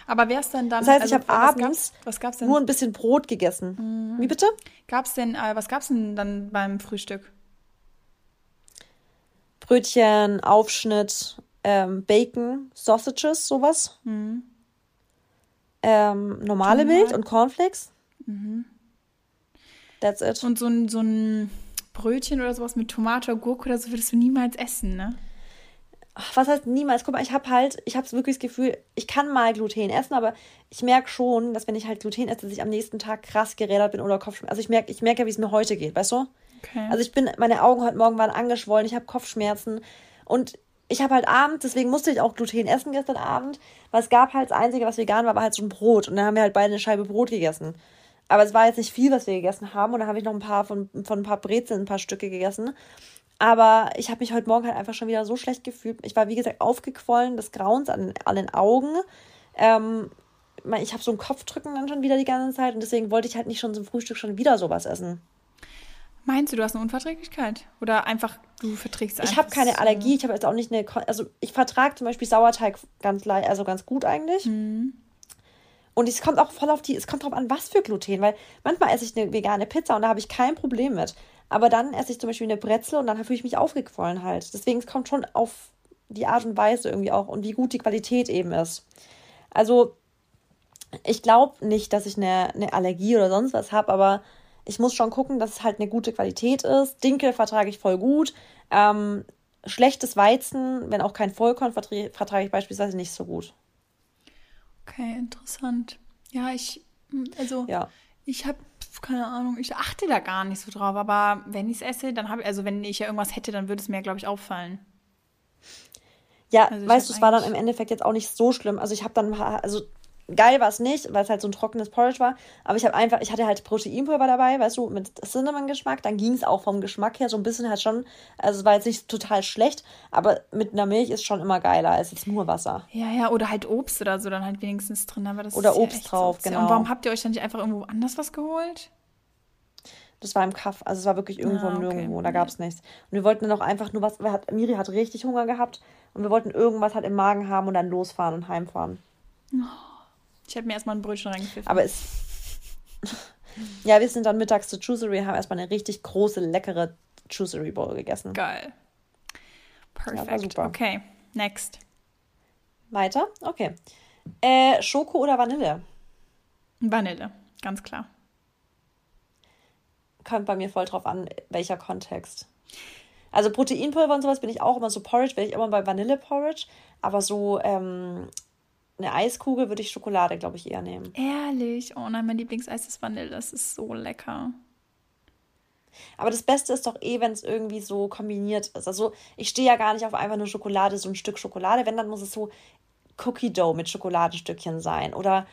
Speaker 1: Aber wer ist denn dann?
Speaker 2: Das heißt, also, ich habe abends was gab's, was nur ein bisschen Brot gegessen.
Speaker 1: Mm. Wie bitte? Gab's denn, äh, was gab's denn dann beim Frühstück?
Speaker 2: Brötchen, Aufschnitt, ähm, Bacon, Sausages, sowas. Mm. Ähm, normale Milch und Cornflakes. Mhm.
Speaker 1: That's it. Und so ein, so ein Brötchen oder sowas mit Tomate, Gurke oder so würdest du niemals essen, ne?
Speaker 2: Ach, was heißt niemals? Guck mal, ich habe halt, ich habe wirklich das Gefühl, ich kann mal Gluten essen, aber ich merke schon, dass wenn ich halt Gluten esse, dass ich am nächsten Tag krass gerädert bin oder Kopfschmerzen. Also ich merke, ich merke ja, wie es mir heute geht, weißt du? Okay. Also ich bin, meine Augen heute Morgen waren angeschwollen, ich habe Kopfschmerzen und ich habe halt Abend, deswegen musste ich auch Gluten essen gestern Abend, weil es gab halt das Einzige, was vegan war, war halt so ein Brot und dann haben wir halt beide eine Scheibe Brot gegessen. Aber es war jetzt nicht viel, was wir gegessen haben. Und dann habe ich noch ein paar von, von ein paar Brezeln, ein paar Stücke gegessen. Aber ich habe mich heute Morgen halt einfach schon wieder so schlecht gefühlt. Ich war, wie gesagt, aufgequollen des Grauens an, an den Augen. Ähm, ich habe so ein Kopfdrücken dann schon wieder die ganze Zeit. Und deswegen wollte ich halt nicht schon zum Frühstück schon wieder sowas essen.
Speaker 1: Meinst du, du hast eine Unverträglichkeit? Oder einfach, du verträgst
Speaker 2: einfach? Ich habe keine Allergie. Ich habe jetzt auch nicht eine. Also, ich vertrage zum Beispiel Sauerteig ganz, also ganz gut eigentlich. Mhm. Und es kommt auch voll auf die, es kommt drauf an, was für Gluten, weil manchmal esse ich eine vegane Pizza und da habe ich kein Problem mit. Aber dann esse ich zum Beispiel eine Brezel und dann fühle ich mich aufgequollen halt. Deswegen, es kommt schon auf die Art und Weise irgendwie auch und wie gut die Qualität eben ist. Also, ich glaube nicht, dass ich eine, eine Allergie oder sonst was habe, aber ich muss schon gucken, dass es halt eine gute Qualität ist. Dinkel vertrage ich voll gut. Ähm, schlechtes Weizen, wenn auch kein Vollkorn, vertrage ich beispielsweise nicht so gut.
Speaker 1: Okay, interessant. Ja, ich, hm, also, ja. ich habe keine Ahnung, ich achte da gar nicht so drauf, aber wenn ich es esse, dann habe ich, also wenn ich ja irgendwas hätte, dann würde es mir, glaube ich, auffallen.
Speaker 2: Ja, also weißt du, es war dann im Endeffekt jetzt auch nicht so schlimm. Also ich habe dann, also geil war es nicht, weil es halt so ein trockenes Porridge war. Aber ich habe einfach, ich hatte halt Proteinpulver dabei, weißt du, mit Cinnamon-Geschmack. Dann ging es auch vom Geschmack her so ein bisschen halt schon. Also es war jetzt nicht total schlecht, aber mit einer Milch ist schon immer geiler als jetzt nur Wasser.
Speaker 1: Ja, ja, oder halt Obst oder so dann halt wenigstens drin. Aber das
Speaker 2: oder Obst ja drauf,
Speaker 1: so. genau. Und warum habt ihr euch dann nicht einfach irgendwo anders was geholt?
Speaker 2: Das war im Kaff, also es war wirklich irgendwo ah, okay. nirgendwo, da gab es nichts. Und wir wollten dann auch einfach nur was, hat, Miri hat richtig Hunger gehabt und wir wollten irgendwas halt im Magen haben und dann losfahren und heimfahren.
Speaker 1: Oh. Ich hätte mir erstmal ein Brötchen reingepfiffen.
Speaker 2: Aber es. ja, wir sind dann mittags zu Juicery, haben erstmal eine richtig große, leckere Juicery Bowl gegessen.
Speaker 1: Geil. Perfekt. Ja, okay, next.
Speaker 2: Weiter? Okay. Äh, Schoko oder Vanille?
Speaker 1: Vanille, ganz klar.
Speaker 2: Kommt bei mir voll drauf an, welcher Kontext. Also Proteinpulver und sowas bin ich auch immer so Porridge, bin ich immer bei Vanille Porridge. Aber so ähm, eine Eiskugel würde ich Schokolade, glaube ich, eher nehmen.
Speaker 1: Ehrlich? Oh nein, mein Lieblingseis ist Vanille. Das ist so lecker.
Speaker 2: Aber das Beste ist doch eh, wenn es irgendwie so kombiniert ist. Also ich stehe ja gar nicht auf einfach nur Schokolade, so ein Stück Schokolade. Wenn, dann muss es so Cookie Dough mit Schokoladenstückchen sein. Oder,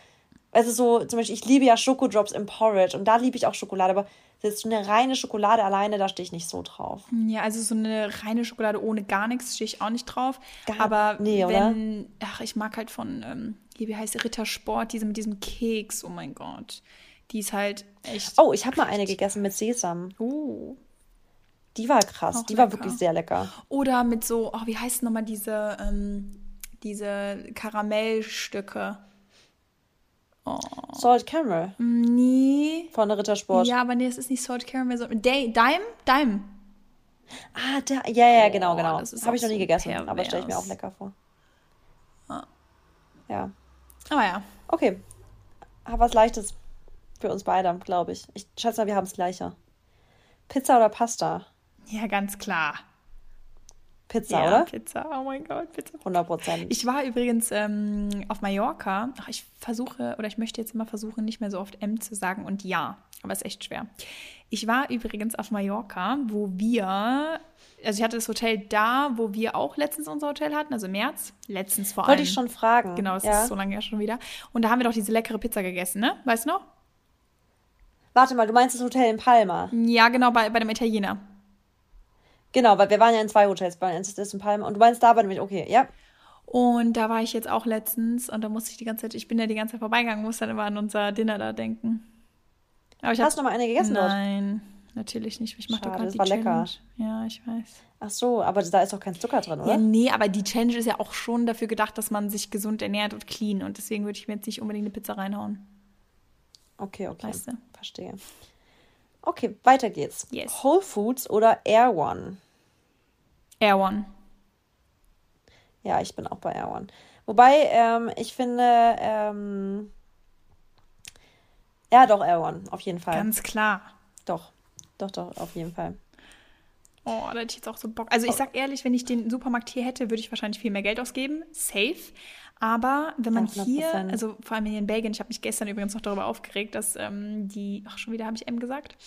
Speaker 2: also so, zum Beispiel, ich liebe ja Schokodrops im Porridge und da liebe ich auch Schokolade, aber jetzt eine reine Schokolade alleine, da stehe ich nicht so drauf.
Speaker 1: Ja, also so eine reine Schokolade ohne gar nichts stehe ich auch nicht drauf. Gar, aber nee, wenn, oder? ach, ich mag halt von, ähm, wie heißt Rittersport, diese mit diesem Keks, oh mein Gott. Die ist halt echt.
Speaker 2: Oh, ich habe mal eine gegessen mit Sesam. Oh. Die war krass, auch die lecker. war wirklich sehr lecker.
Speaker 1: Oder mit so, oh, wie heißt nochmal diese, ähm, diese Karamellstücke?
Speaker 2: Oh. Salt Caramel?
Speaker 1: Nee.
Speaker 2: Von der Rittersport.
Speaker 1: Ja, aber nee, es ist nicht Salt Caramel. So, Dime? Dime?
Speaker 2: Ah, da, ja, ja, genau, genau. Habe ich noch nie gegessen, pervers. aber stelle ich mir auch lecker vor. Ah. Ja.
Speaker 1: Aber ja.
Speaker 2: Okay. Hab was Leichtes für uns beide, glaube ich. Ich schätze mal, wir haben es gleicher. Pizza oder Pasta?
Speaker 1: Ja, ganz klar.
Speaker 2: Pizza, ja, oder?
Speaker 1: Pizza, oh mein Gott, Pizza.
Speaker 2: 100 Prozent.
Speaker 1: Ich war übrigens ähm, auf Mallorca. Ach, ich versuche, oder ich möchte jetzt immer versuchen, nicht mehr so oft M zu sagen und ja, aber es ist echt schwer. Ich war übrigens auf Mallorca, wo wir, also ich hatte das Hotel da, wo wir auch letztens unser Hotel hatten, also März, letztens vor allem.
Speaker 2: Wollte ich schon fragen.
Speaker 1: Genau, es ja. ist so lange ja schon wieder. Und da haben wir doch diese leckere Pizza gegessen, ne? Weißt du noch?
Speaker 2: Warte mal, du meinst das Hotel in Palma?
Speaker 1: Ja, genau, bei, bei dem Italiener.
Speaker 2: Genau, weil wir waren ja in zwei Hotels, bei ist in Palma und du meinst da war nämlich, okay, ja.
Speaker 1: Und da war ich jetzt auch letztens und da musste ich die ganze Zeit, ich bin ja die ganze Zeit vorbeigegangen, musste dann immer an unser Dinner da denken.
Speaker 2: Aber ich Hast du noch mal eine gegessen
Speaker 1: Nein, dort? natürlich nicht. Ich mache doch gerade die
Speaker 2: war Challenge. lecker.
Speaker 1: Ja, ich weiß.
Speaker 2: Ach so, aber da ist doch kein Zucker drin, oder?
Speaker 1: Ja, nee, aber die Challenge ist ja auch schon dafür gedacht, dass man sich gesund ernährt und clean. Und deswegen würde ich mir jetzt nicht unbedingt eine Pizza reinhauen.
Speaker 2: Okay, okay. Weißt du? Verstehe. Okay, weiter geht's. Yes. Whole Foods oder Air One?
Speaker 1: Air One.
Speaker 2: Ja, ich bin auch bei Air One. Wobei, ähm, ich finde, ähm, ja, doch, Air One, auf jeden Fall.
Speaker 1: Ganz klar.
Speaker 2: Doch, doch, doch, auf jeden Fall.
Speaker 1: Oh, da hätte ich jetzt auch so Bock. Also ich sag ehrlich, wenn ich den Supermarkt hier hätte, würde ich wahrscheinlich viel mehr Geld ausgeben. Safe. Aber wenn man 100%. hier, also vor allem hier in Belgien, ich habe mich gestern übrigens noch darüber aufgeregt, dass ähm, die, ach schon wieder habe ich M gesagt,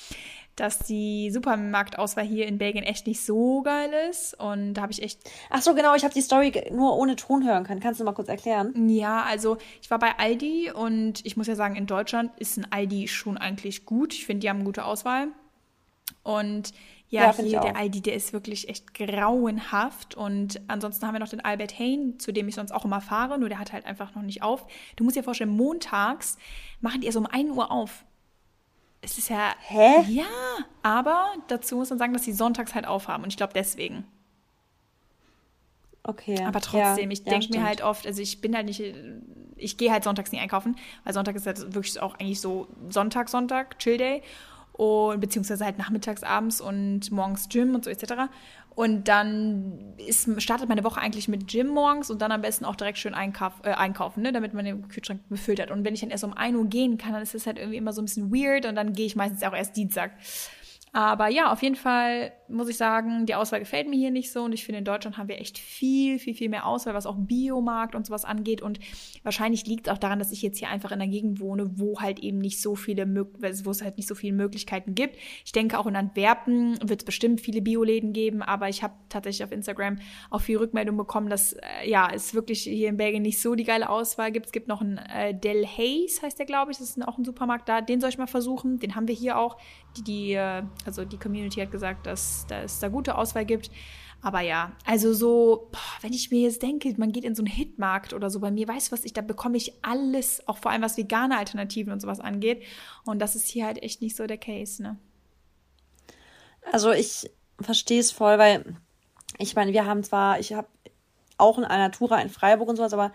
Speaker 1: dass die Supermarktauswahl hier in Belgien echt nicht so geil ist. Und da habe ich echt.
Speaker 2: Ach so, genau, ich habe die Story nur ohne Ton hören können. Kannst du mal kurz erklären?
Speaker 1: Ja, also ich war bei Aldi und ich muss ja sagen, in Deutschland ist ein Aldi schon eigentlich gut. Ich finde, die haben eine gute Auswahl. Und ja, ja hier der Aldi, der ist wirklich echt grauenhaft. Und ansonsten haben wir noch den Albert Hain, zu dem ich sonst auch immer fahre, nur der hat halt einfach noch nicht auf. Du musst dir vorstellen, montags machen die erst um 1 Uhr auf. Es ist ja.
Speaker 2: Hä?
Speaker 1: Ja, aber dazu muss man sagen, dass sie sonntags halt aufhaben. Und ich glaube deswegen.
Speaker 2: Okay.
Speaker 1: Aber trotzdem, ja, ich denke ja, mir halt oft, also ich bin halt nicht, ich gehe halt sonntags nie einkaufen, weil Sonntag ist halt wirklich auch eigentlich so Sonntag, Sonntag, Chill Day und beziehungsweise halt nachmittags, abends und morgens Gym und so etc. Und dann ist, startet meine Woche eigentlich mit Gym morgens und dann am besten auch direkt schön einkauf, äh, einkaufen, ne, damit man den Kühlschrank befüllt hat. Und wenn ich dann erst um 1 Uhr gehen kann, dann ist das halt irgendwie immer so ein bisschen weird und dann gehe ich meistens auch erst Dienstag. Aber ja, auf jeden Fall muss ich sagen, die Auswahl gefällt mir hier nicht so. Und ich finde, in Deutschland haben wir echt viel, viel, viel mehr Auswahl, was auch Biomarkt und sowas angeht. Und wahrscheinlich liegt es auch daran, dass ich jetzt hier einfach in einer Gegend wohne, wo halt eben nicht so viele, wo es halt nicht so viele Möglichkeiten gibt. Ich denke, auch in Antwerpen wird es bestimmt viele Bioläden geben. Aber ich habe tatsächlich auf Instagram auch viel Rückmeldung bekommen, dass äh, ja, es wirklich hier in Belgien nicht so die geile Auswahl gibt. Es gibt noch einen äh, Del Hayes, heißt der, glaube ich. Das ist auch ein Supermarkt da. Den soll ich mal versuchen. Den haben wir hier auch. Die, die äh, also die Community hat gesagt, dass, dass es da gute Auswahl gibt. Aber ja, also so, boah, wenn ich mir jetzt denke, man geht in so einen Hitmarkt oder so, bei mir, weißt du was, ich, da bekomme ich alles, auch vor allem was vegane Alternativen und sowas angeht. Und das ist hier halt echt nicht so der Case, ne?
Speaker 2: Also ich verstehe es voll, weil ich meine, wir haben zwar, ich habe auch in einer Tour in Freiburg und sowas, aber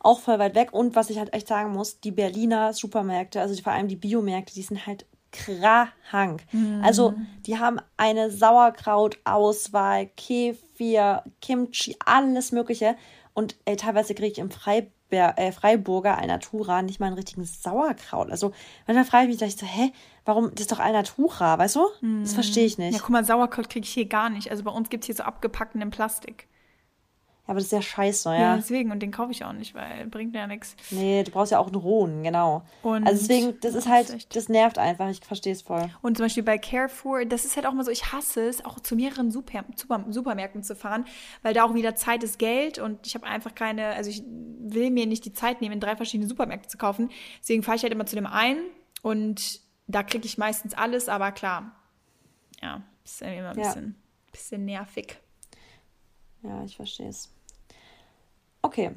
Speaker 2: auch voll weit weg. Und was ich halt echt sagen muss, die Berliner Supermärkte, also vor allem die Biomärkte, die sind halt krank. Mhm. Also die haben eine Sauerkrautauswahl, Kefir, Kimchi, alles Mögliche. Und ey, teilweise kriege ich im Freiber, äh, Freiburger Alnatura nicht mal einen richtigen Sauerkraut. Also manchmal frage ich mich gleich so, hä, warum, das ist doch Alnatura, weißt du? Mhm. Das verstehe ich nicht.
Speaker 1: Ja, guck mal, Sauerkraut kriege ich hier gar nicht. Also bei uns gibt es hier so abgepackten Plastik.
Speaker 2: Aber das ist ja scheiße, ja.
Speaker 1: Ja, deswegen. Und den kaufe ich auch nicht, weil bringt ja nichts.
Speaker 2: Nee, du brauchst ja auch einen rohen, genau. Und also deswegen, das ist halt, das nervt einfach. Ich verstehe es voll.
Speaker 1: Und zum Beispiel bei Carrefour, das ist halt auch mal so, ich hasse es, auch zu mehreren Super, Super, Supermärkten zu fahren, weil da auch wieder Zeit ist Geld und ich habe einfach keine, also ich will mir nicht die Zeit nehmen, in drei verschiedene Supermärkte zu kaufen. Deswegen fahre ich halt immer zu dem einen und da kriege ich meistens alles, aber klar, ja, ist immer ein bisschen, ja. bisschen nervig.
Speaker 2: Ja, ich verstehe es. Okay.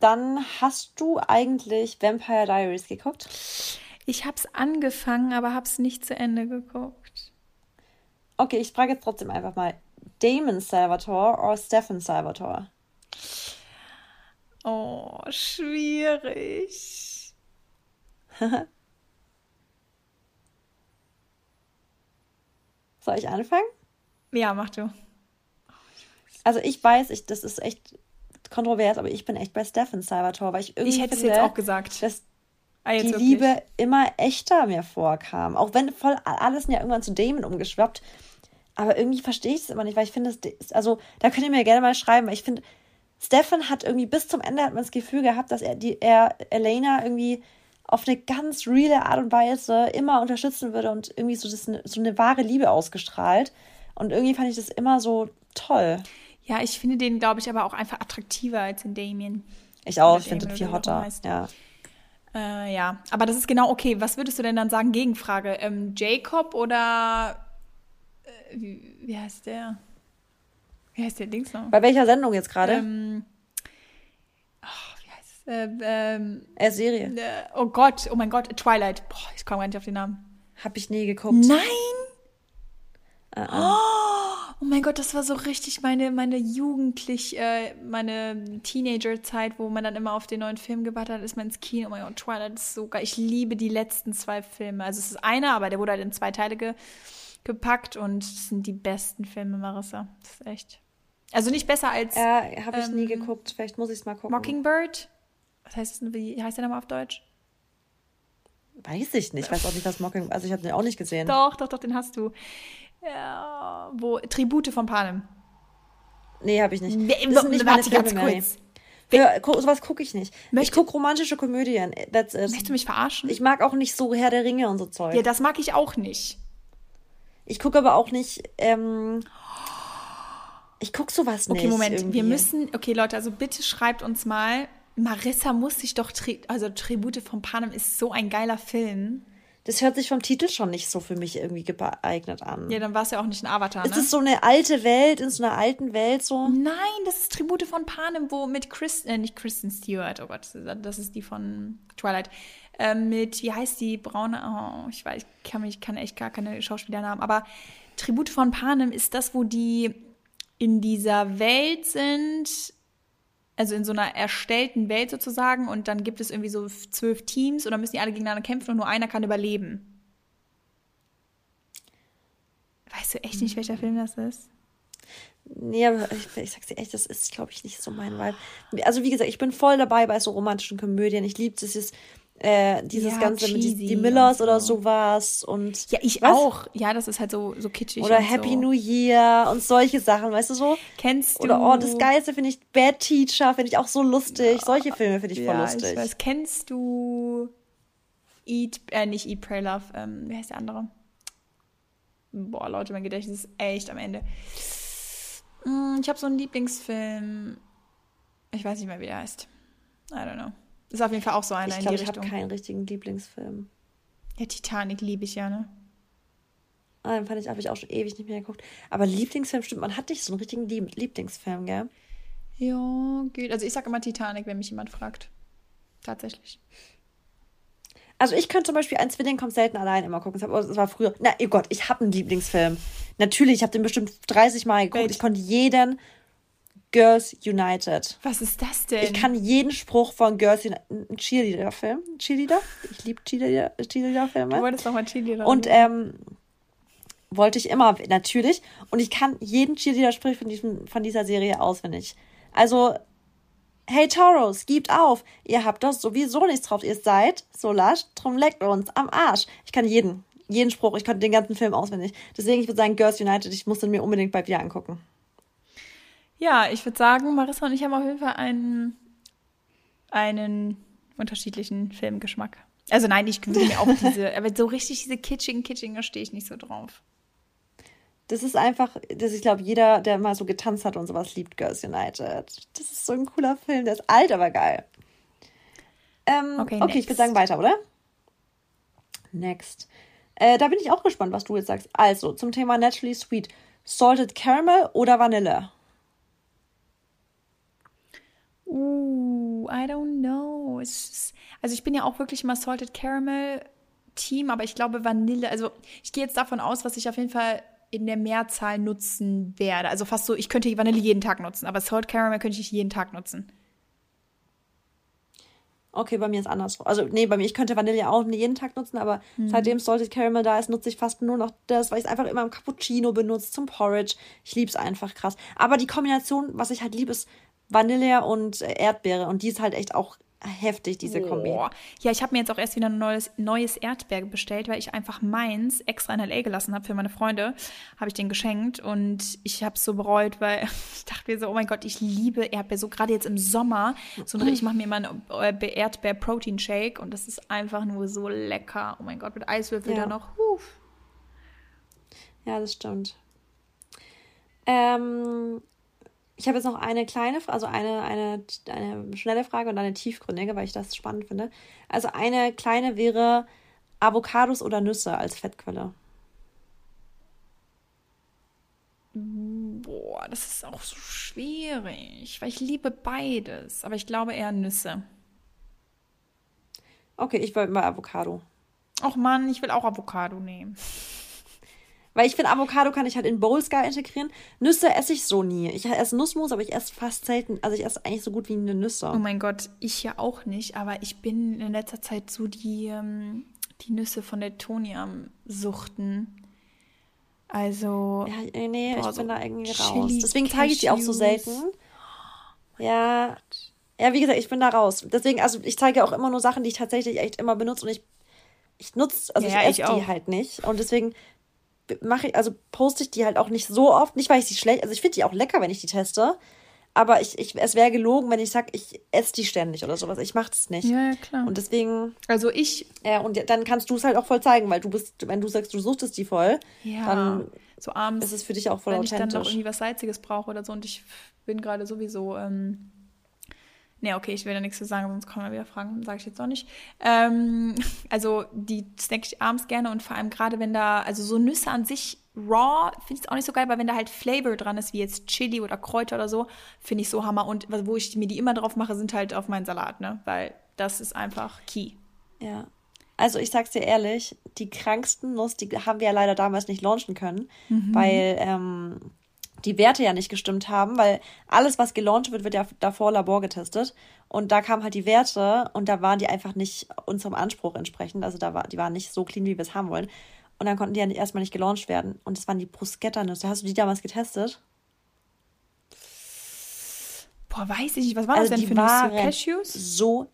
Speaker 2: Dann hast du eigentlich Vampire Diaries geguckt?
Speaker 1: Ich habe es angefangen, aber habe es nicht zu Ende geguckt.
Speaker 2: Okay, ich frage jetzt trotzdem einfach mal. Damon Salvatore oder Stefan Salvatore?
Speaker 1: Oh, schwierig.
Speaker 2: Soll ich anfangen?
Speaker 1: Ja, mach du.
Speaker 2: Also ich weiß, ich, das ist echt kontrovers, aber ich bin echt bei Stefan Salvatore, weil ich irgendwie ich hätte finde, es jetzt auch gesagt. dass ah, die wirklich? Liebe immer echter mir vorkam. Auch wenn voll alles ja irgendwann zu Damon umgeschwappt. Aber irgendwie verstehe ich es immer nicht, weil ich finde, also da könnt ihr mir gerne mal schreiben, weil ich finde, Stefan hat irgendwie bis zum Ende hat man das Gefühl gehabt, dass er die er Elena irgendwie auf eine ganz reale Art und Weise immer unterstützen würde und irgendwie so, das, so eine wahre Liebe ausgestrahlt. Und irgendwie fand ich das immer so toll.
Speaker 1: Ja, ich finde den, glaube ich, aber auch einfach attraktiver als in Damien.
Speaker 2: Ich auch, ich finde den viel hotter. Ja.
Speaker 1: Äh, ja, aber das ist genau okay. Was würdest du denn dann sagen? Gegenfrage. Ähm, Jacob oder äh, wie, wie, heißt der? Wie heißt der Dings noch?
Speaker 2: Bei welcher Sendung jetzt gerade? Ähm,
Speaker 1: oh, wie heißt es? Äh, ähm,
Speaker 2: äh, Serie.
Speaker 1: Äh, oh Gott, oh mein Gott, Twilight. Boah, ich komme gar nicht auf den Namen.
Speaker 2: Hab ich nie geguckt.
Speaker 1: Nein! Uh -uh. Oh! Mein Gott, das war so richtig meine, meine jugendlich, äh, meine Teenager-Zeit, wo man dann immer auf den neuen Film gewartet hat, ist man ins Kino. Oh mein Gott, Twilight ist so geil. Ich liebe die letzten zwei Filme. Also es ist einer, aber der wurde halt in zwei Teile ge gepackt und es sind die besten Filme, Marissa. Das ist echt. Also nicht besser als.
Speaker 2: Ja, habe ich ähm, nie geguckt. Vielleicht muss ich es mal gucken.
Speaker 1: Mockingbird. Was heißt das? Wie heißt der nochmal auf Deutsch?
Speaker 2: Weiß ich nicht. Ich weiß auch nicht, was Mockingbird. Also ich habe den auch nicht gesehen.
Speaker 1: Doch, doch, doch, den hast du. Ja, wo Tribute von Panem.
Speaker 2: Nee, habe ich nicht. Das sind nicht Filme ganz kurz. Für, sowas gucke ich nicht. Möchte, ich gucke romantische Komödien. That's it.
Speaker 1: Möchtest du mich verarschen?
Speaker 2: Ich mag auch nicht so Herr der Ringe und so Zeug.
Speaker 1: Ja, das mag ich auch nicht.
Speaker 2: Ich gucke aber auch nicht. Ähm, ich gucke sowas
Speaker 1: nicht. Okay, Moment. Irgendwie. Wir müssen. Okay, Leute, also bitte schreibt uns mal. Marissa muss sich doch. Also Tribute von Panem ist so ein geiler Film.
Speaker 2: Das hört sich vom Titel schon nicht so für mich irgendwie geeignet an.
Speaker 1: Ja, dann war es ja auch nicht ein Avatar, ne?
Speaker 2: Ist es so eine alte Welt, in so einer alten Welt so?
Speaker 1: Nein, das ist Tribute von Panem, wo mit Chris, äh, nicht Kristen Stewart, oh Gott, das ist die von Twilight. Äh, mit, wie heißt die, braune, oh, ich weiß, ich kann, mich, kann echt gar keine Schauspielernamen, aber Tribute von Panem ist das, wo die in dieser Welt sind, also in so einer erstellten Welt sozusagen und dann gibt es irgendwie so zwölf Teams und dann müssen die alle gegeneinander kämpfen und nur einer kann überleben. Weißt du echt nicht, welcher Film das ist?
Speaker 2: Nee, aber ich, ich sag's dir echt, das ist, glaube ich, nicht so mein Vibe. Also, wie gesagt, ich bin voll dabei bei so romantischen Komödien. Ich liebe dieses Äh, dieses ja, ganze mit die, die Millers so. oder sowas und
Speaker 1: ja ich was? auch ja das ist halt so so kitschig
Speaker 2: oder Happy so. New Year und solche Sachen weißt du so
Speaker 1: kennst du
Speaker 2: oder oh das geilste finde ich Bad Teacher finde ich auch so lustig ja. solche Filme finde ich voll lustig
Speaker 1: ich weiß. kennst du Eat äh, nicht Eat Pray Love ähm, wie heißt der andere boah Leute mein Gedächtnis ist echt am Ende hm, ich habe so einen Lieblingsfilm ich weiß nicht mehr wie der heißt I don't know ist auf jeden Fall auch so einer
Speaker 2: ich glaub, in die ich Richtung. Ich habe keinen richtigen Lieblingsfilm.
Speaker 1: Ja, Titanic liebe ich ja, ne?
Speaker 2: Ah, den fand ich, habe ich auch schon ewig nicht mehr geguckt. Aber Lieblingsfilm stimmt, man hat nicht so einen richtigen Lieblingsfilm, gell?
Speaker 1: Ja, geht. Also ich sage immer Titanic, wenn mich jemand fragt. Tatsächlich.
Speaker 2: Also ich könnte zum Beispiel ein Zwilling kommt selten allein immer gucken. Das war früher. Na, oh Gott, ich habe einen Lieblingsfilm. Natürlich, ich habe den bestimmt 30 Mal geguckt. Welt. Ich konnte jeden Girls United.
Speaker 1: Was ist das denn?
Speaker 2: Ich kann jeden Spruch von Girls United. Ein Cheerleader-Film. Cheerleader? Ich liebe Cheerleader-Filme. du wolltest doch mal Cheerleader. Und ähm, wollte ich immer, natürlich. Und ich kann jeden Cheerleader-Spruch von, von dieser Serie auswendig. Also, hey Tauros, gibt auf. Ihr habt doch sowieso nichts drauf. Ihr seid so lasch, drum leckt uns am Arsch. Ich kann jeden, jeden Spruch. Ich konnte den ganzen Film auswendig. Deswegen, ich würde sagen, Girls United, ich muss den mir unbedingt bei dir angucken.
Speaker 1: Ja, ich würde sagen, Marissa und ich haben auf jeden Fall einen, einen unterschiedlichen Filmgeschmack. Also nein, ich würde mir auch diese, aber so richtig diese kitschigen, kitschigen, da stehe ich nicht so drauf.
Speaker 2: Das ist einfach, dass ich glaube, jeder, der mal so getanzt hat und sowas, liebt Girls United. Das ist so ein cooler Film, der ist alt, aber geil. Ähm, okay, okay ich würde sagen weiter, oder? Next. Äh, da bin ich auch gespannt, was du jetzt sagst. Also, zum Thema Naturally Sweet. Salted Caramel oder Vanille?
Speaker 1: Uh, I don't know. Ist, also ich bin ja auch wirklich mal Salted Caramel Team, aber ich glaube Vanille, also ich gehe jetzt davon aus, was ich auf jeden Fall in der Mehrzahl nutzen werde. Also fast so, ich könnte Vanille jeden Tag nutzen, aber Salted Caramel könnte ich nicht jeden Tag nutzen.
Speaker 2: Okay, bei mir ist anders. Also, nee, bei mir, ich könnte Vanille auch jeden Tag nutzen, aber mhm. seitdem Salted Caramel da ist, nutze ich fast nur noch das, weil ich es einfach immer im Cappuccino benutze, zum Porridge. Ich liebe es einfach krass. Aber die Kombination, was ich halt liebe, ist Vanille und Erdbeere. Und die ist halt echt auch heftig, diese Kombi. Oh.
Speaker 1: Ja, ich habe mir jetzt auch erst wieder ein neues, neues Erdbeer bestellt, weil ich einfach meins extra in L.A. gelassen habe für meine Freunde. Habe ich den geschenkt und ich habe es so bereut, weil ich dachte mir so, oh mein Gott, ich liebe Erdbeer. So gerade jetzt im Sommer. So, ich mache mir immer einen Erdbeer-Protein-Shake und das ist einfach nur so lecker. Oh mein Gott, mit Eiswürfel ja. da noch. Huf.
Speaker 2: Ja, das stimmt. Ähm, ich habe jetzt noch eine kleine, also eine, eine, eine schnelle Frage und eine tiefgründige, weil ich das spannend finde. Also eine kleine wäre Avocados oder Nüsse als Fettquelle.
Speaker 1: Boah, das ist auch so schwierig, weil ich liebe beides, aber ich glaube eher Nüsse.
Speaker 2: Okay, ich wollte mal Avocado.
Speaker 1: Och Mann, ich will auch Avocado nehmen.
Speaker 2: Weil ich finde, Avocado kann ich halt in Bowls geil integrieren. Nüsse esse ich so nie. Ich esse Nussmus, aber ich esse fast selten. Also ich esse eigentlich so gut wie eine Nüsse.
Speaker 1: Oh mein Gott, ich ja auch nicht. Aber ich bin in letzter Zeit so die, ähm, die Nüsse von der Toni am Suchten. Also.
Speaker 2: Ja, nee, boah, ich bin da irgendwie raus. Deswegen zeige ich die auch so selten. Ja. Ja, wie gesagt, ich bin da raus. Deswegen, also ich zeige auch immer nur Sachen, die ich tatsächlich echt immer benutze und ich, ich nutze, also ja, ich esse die halt nicht. Und deswegen mache ich, also poste ich die halt auch nicht so oft. Nicht, weil ich sie schlecht, also ich finde die auch lecker, wenn ich die teste. Aber ich, ich, es wäre gelogen, wenn ich sage, ich esse die ständig oder sowas. Ich mache das nicht.
Speaker 1: Ja, ja, klar.
Speaker 2: Und deswegen.
Speaker 1: Also ich.
Speaker 2: Ja, und dann kannst du es halt auch voll zeigen, weil du bist, wenn du sagst, du suchtest die voll, ja, dann
Speaker 1: so abends
Speaker 2: ist es für dich auch voll
Speaker 1: wenn
Speaker 2: authentisch.
Speaker 1: Wenn ich dann noch irgendwie was Salziges brauche oder so und ich bin gerade sowieso ähm, Nee, okay, ich will da nichts zu sagen, sonst kommen wir wieder Fragen, sage ich jetzt auch nicht. Ähm, also die snack ich abends gerne und vor allem gerade wenn da, also so Nüsse an sich raw finde ich es auch nicht so geil, aber wenn da halt Flavor dran ist, wie jetzt Chili oder Kräuter oder so, finde ich so Hammer. Und wo ich mir die immer drauf mache, sind halt auf meinen Salat, ne? Weil das ist einfach key.
Speaker 2: Ja. Also ich sag's dir ehrlich, die kranksten Nuss, die haben wir ja leider damals nicht launchen können, mhm. weil ähm, die Werte ja nicht gestimmt haben, weil alles, was gelauncht wird, wird ja davor Labor getestet. Und da kamen halt die Werte und da waren die einfach nicht unserem Anspruch entsprechend. Also da war, die waren nicht so clean, wie wir es haben wollen. Und dann konnten die ja erstmal nicht gelauncht werden. Und das waren die Bruschetta-Nüsse. Hast du die damals getestet?
Speaker 1: Boah, weiß ich nicht. Was war also das denn für Nüsse?
Speaker 2: Cashews? So.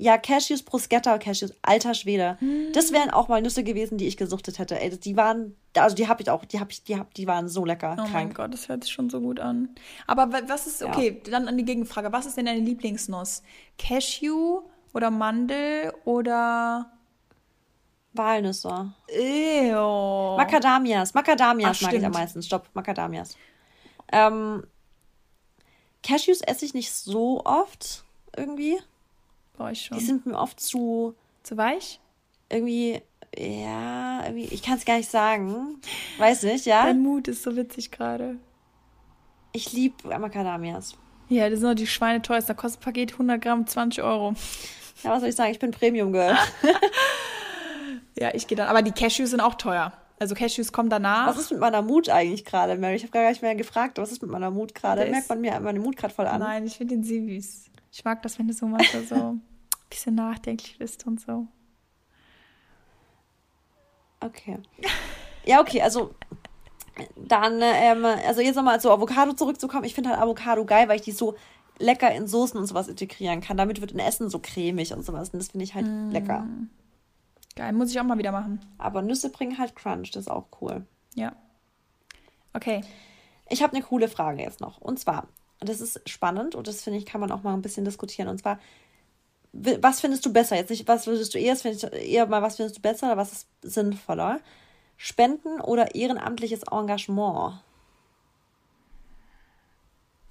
Speaker 2: Ja, Cashews, Bruschetta Cashews, alter Schwede. Mm. Das wären auch mal Nüsse gewesen, die ich gesuchtet hätte. Ey, die waren, also die habe ich auch, die habe ich, die hab, die waren so lecker.
Speaker 1: Oh krank. mein Gott, das hört sich schon so gut an. Aber was ist, okay, ja. dann an die Gegenfrage. Was ist denn deine Lieblingsnuss? Cashew oder Mandel oder
Speaker 2: Walnüsse. Ew. Macadamias. Macadamias Ach, mag ich am meisten. Stopp, Macadamias. Ähm, Cashews esse ich nicht so oft irgendwie. War ich schon. Die sind mir oft zu.
Speaker 1: Zu weich?
Speaker 2: Irgendwie, ja, irgendwie, ich kann es gar nicht sagen. Weiß nicht, ja.
Speaker 1: Dein Mut ist so witzig gerade.
Speaker 2: Ich liebe Macadamias.
Speaker 1: Ja, das sind noch die Schweine teuerste. Da kostet ein Paket 100 Gramm 20 Euro.
Speaker 2: Ja, was soll ich sagen? Ich bin Premium Girl.
Speaker 1: ja, ich gehe dann. Aber die Cashews sind auch teuer. Also Cashews kommen danach.
Speaker 2: Was ist mit meiner Mut eigentlich gerade, Mary? Ich habe gar nicht mehr gefragt, was ist mit meiner Mut gerade? Merkt man mir meine Mut gerade voll an?
Speaker 1: Nein, ich finde den süß. Ich mag das, wenn du so manchmal so ein bisschen nachdenklich bist und so.
Speaker 2: Okay. Ja, okay, also dann, ähm, also jetzt nochmal zu Avocado zurückzukommen. Ich finde halt Avocado geil, weil ich die so lecker in Soßen und sowas integrieren kann. Damit wird ein Essen so cremig und sowas. Und das finde ich halt mm. lecker.
Speaker 1: Geil, muss ich auch mal wieder machen.
Speaker 2: Aber Nüsse bringen halt Crunch, das ist auch cool.
Speaker 1: Ja. Okay.
Speaker 2: Ich habe eine coole Frage jetzt noch. Und zwar, und das ist spannend und das finde ich, kann man auch mal ein bisschen diskutieren. Und zwar, was findest du besser? Jetzt nicht, was würdest du eher, eher mal, was findest du besser oder was ist sinnvoller? Spenden oder ehrenamtliches Engagement?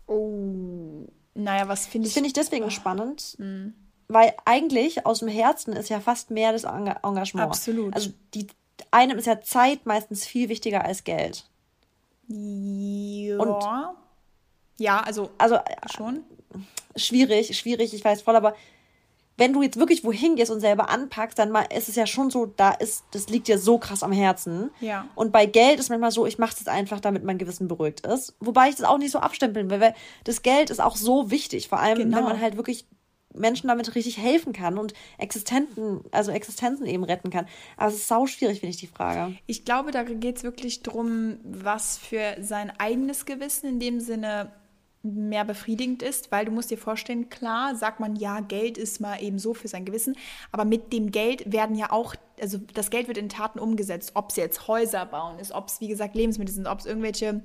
Speaker 1: Oh, naja, was finde ich.
Speaker 2: Das finde ich deswegen oh. spannend, mhm. weil eigentlich aus dem Herzen ist ja fast mehr das Engagement. Absolut. Also die einem ist ja Zeit meistens viel wichtiger als Geld.
Speaker 1: Ja. Und ja, also,
Speaker 2: also äh, schon. Schwierig, schwierig, ich weiß voll, aber wenn du jetzt wirklich wohin gehst und selber anpackst, dann ist es ja schon so, da ist, das liegt dir so krass am Herzen. Ja. Und bei Geld ist manchmal so, ich mache es einfach, damit mein Gewissen beruhigt ist. Wobei ich das auch nicht so abstempeln will, weil das Geld ist auch so wichtig, vor allem genau. wenn man halt wirklich Menschen damit richtig helfen kann und Existenten, also Existenzen eben retten kann. Aber es ist sau schwierig, finde ich, die Frage.
Speaker 1: Ich glaube, da geht es wirklich darum, was für sein eigenes Gewissen in dem Sinne mehr befriedigend ist, weil du musst dir vorstellen, klar sagt man, ja, Geld ist mal eben so für sein Gewissen, aber mit dem Geld werden ja auch, also das Geld wird in Taten umgesetzt, ob es jetzt Häuser bauen ist, ob es, wie gesagt, Lebensmittel sind, ob es irgendwelche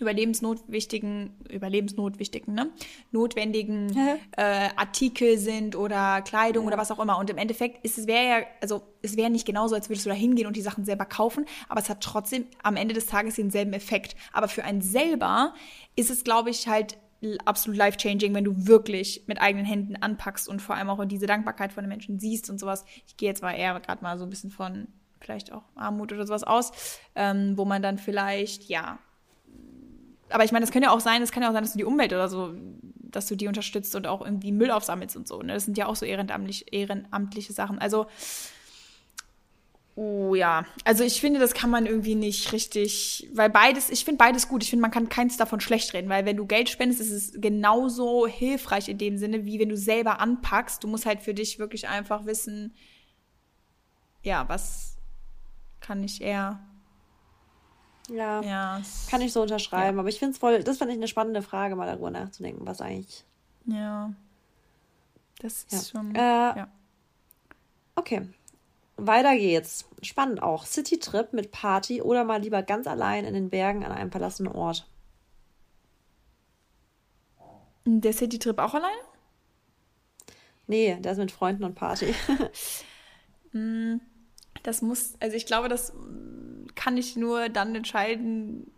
Speaker 1: überlebensnotwichtigen, überlebensnotwichtigen, ne? notwendigen äh, Artikel sind oder Kleidung ja. oder was auch immer. Und im Endeffekt ist es wäre ja, also es wäre nicht genauso, als würdest du da hingehen und die Sachen selber kaufen, aber es hat trotzdem am Ende des Tages denselben Effekt. Aber für einen selber ist es, glaube ich, halt absolut life-changing, wenn du wirklich mit eigenen Händen anpackst und vor allem auch diese Dankbarkeit von den Menschen siehst und sowas. Ich gehe jetzt mal eher gerade mal so ein bisschen von vielleicht auch Armut oder sowas aus, ähm, wo man dann vielleicht, ja, aber ich meine, das könnte ja auch sein, es kann ja auch sein, dass du die Umwelt oder so, dass du die unterstützt und auch irgendwie Müll aufsammelst und so. Ne? Das sind ja auch so ehrenamtlich, ehrenamtliche Sachen. Also, oh ja. Also ich finde, das kann man irgendwie nicht richtig, weil beides, ich finde beides gut. Ich finde, man kann keins davon schlecht reden, weil wenn du Geld spendest, ist es genauso hilfreich in dem Sinne, wie wenn du selber anpackst. Du musst halt für dich wirklich einfach wissen, ja, was kann ich eher
Speaker 2: ja, ja kann ich so unterschreiben. Ja. Aber ich finde es voll, das fand ich eine spannende Frage, mal darüber nachzudenken, was eigentlich.
Speaker 1: Ja. Das ist
Speaker 2: ja. schon. Äh, ja. Okay. Weiter geht's. Spannend auch. City-Trip mit Party oder mal lieber ganz allein in den Bergen an einem verlassenen Ort.
Speaker 1: Der City-Trip auch alleine?
Speaker 2: Nee, der ist mit Freunden und Party.
Speaker 1: Mm, das muss, also ich glaube, das kann ich nur dann entscheiden,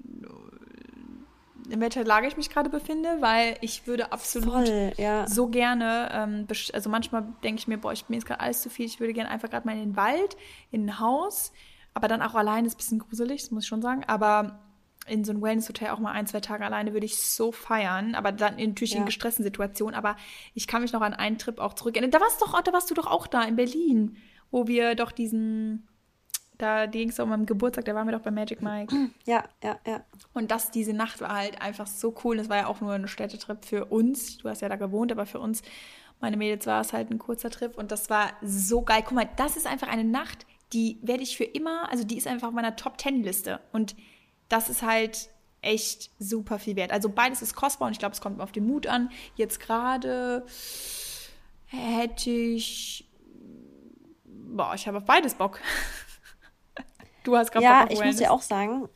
Speaker 1: in welcher Lage ich mich gerade befinde, weil ich würde absolut Voll, ja. so gerne, ähm, also manchmal denke ich mir, boah, ich, mir ist gerade alles zu viel, ich würde gerne einfach gerade mal in den Wald, in ein Haus, aber dann auch allein ist ein bisschen gruselig, das muss ich schon sagen, aber in so ein Wellness-Hotel auch mal ein, zwei Tage alleine würde ich so feiern, aber dann natürlich ja. in gestressten Situationen, aber ich kann mich noch an einen Trip auch zurück Da warst, doch, da warst du doch auch da in Berlin, wo wir doch diesen da ging es um meinen Geburtstag, da waren wir doch bei Magic Mike.
Speaker 2: Ja, ja, ja.
Speaker 1: Und das, diese Nacht war halt einfach so cool. Das war ja auch nur ein Städtetrip für uns. Du hast ja da gewohnt, aber für uns, meine Mädels, war es halt ein kurzer Trip. Und das war so geil. Guck mal, das ist einfach eine Nacht, die werde ich für immer, also die ist einfach auf meiner Top-Ten-Liste. Und das ist halt echt super viel wert. Also beides ist kostbar und ich glaube, es kommt auf den Mut an. Jetzt gerade hätte ich. Boah, ich habe auf beides Bock. du hast
Speaker 2: gerade Ja, ich muss dir auch sagen,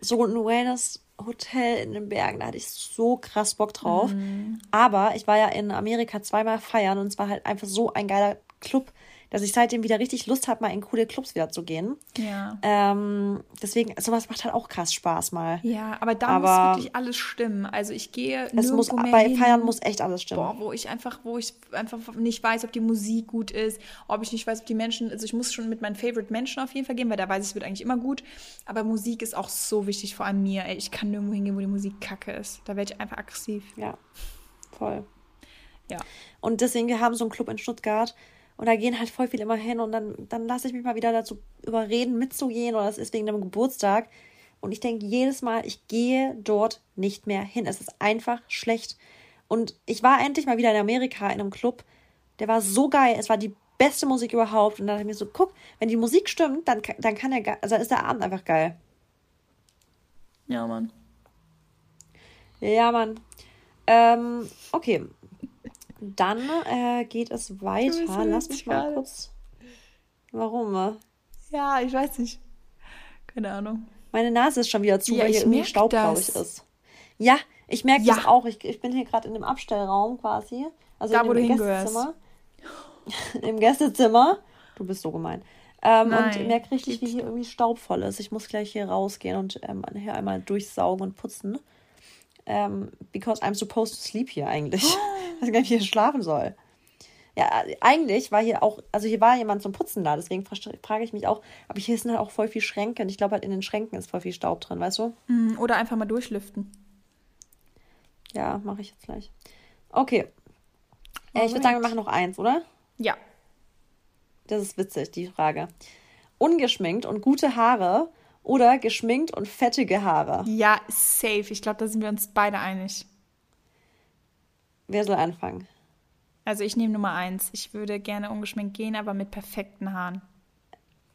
Speaker 2: so ein Wellness-Hotel in den Bergen, da hatte ich so krass Bock drauf. Mhm. Aber ich war ja in Amerika zweimal feiern und es war halt einfach so ein geiler Club dass ich seitdem wieder richtig Lust habe, mal in coole Clubs wieder zu gehen. Ja. Ähm, deswegen, sowas macht halt auch krass Spaß mal.
Speaker 1: Ja, aber da aber muss wirklich alles stimmen. Also ich gehe es
Speaker 2: muss Bei hin, Feiern muss echt alles stimmen.
Speaker 1: Boah, wo ich einfach, wo ich einfach nicht weiß, ob die Musik gut ist, ob ich nicht weiß, ob die Menschen, also ich muss schon mit meinen Favorite Menschen auf jeden Fall gehen, weil da weiß ich, es wird eigentlich immer gut. Aber Musik ist auch so wichtig, vor allem mir. Ey, ich kann nirgendwo hingehen, wo die Musik kacke ist. Da werde ich einfach aggressiv.
Speaker 2: Ja, voll. Ja. Und deswegen, wir haben so einen Club in Stuttgart, und da gehen halt voll viel immer hin und dann, dann lasse ich mich mal wieder dazu überreden, mitzugehen oder es ist wegen dem Geburtstag. Und ich denke jedes Mal, ich gehe dort nicht mehr hin. Es ist einfach schlecht. Und ich war endlich mal wieder in Amerika in einem Club. Der war so geil. Es war die beste Musik überhaupt. Und dann dachte ich mir so, guck, wenn die Musik stimmt, dann, dann kann der, also ist der Abend einfach geil.
Speaker 1: Ja, Mann.
Speaker 2: Ja, Mann. Ähm, okay. Dann äh, geht es weiter. Lass mich mal kurz. Warum?
Speaker 1: Ja, ich weiß nicht. Keine Ahnung.
Speaker 2: Meine Nase ist schon wieder zu, ja, weil hier irgendwie Staub, glaube ich, ist. Ja, ich merke ja. das auch. Ich, ich bin hier gerade in dem Abstellraum quasi. Also da, in dem wo Gästezimmer. Im Gästezimmer. Du bist so gemein. Ähm, und merke richtig, wie hier irgendwie Staub voll ist. Ich muss gleich hier rausgehen und ähm, hier einmal durchsaugen und putzen ähm, because I'm supposed to sleep hier eigentlich. Ich weiß gar nicht, wie ich schlafen soll. Ja, eigentlich war hier auch, also hier war jemand zum Putzen da, deswegen frage ich mich auch, aber hier sind halt auch voll viel Schränke und ich glaube halt in den Schränken ist voll viel Staub drin, weißt du?
Speaker 1: Mm, oder einfach mal durchlüften.
Speaker 2: Ja, mache ich jetzt gleich. Okay. Äh, ich würde sagen, wir machen noch eins, oder? Ja. Das ist witzig, die Frage. Ungeschminkt und gute Haare oder geschminkt und fettige Haare?
Speaker 1: Ja, safe. Ich glaube, da sind wir uns beide einig.
Speaker 2: Wer soll anfangen?
Speaker 1: Also ich nehme Nummer eins. Ich würde gerne ungeschminkt gehen, aber mit perfekten Haaren.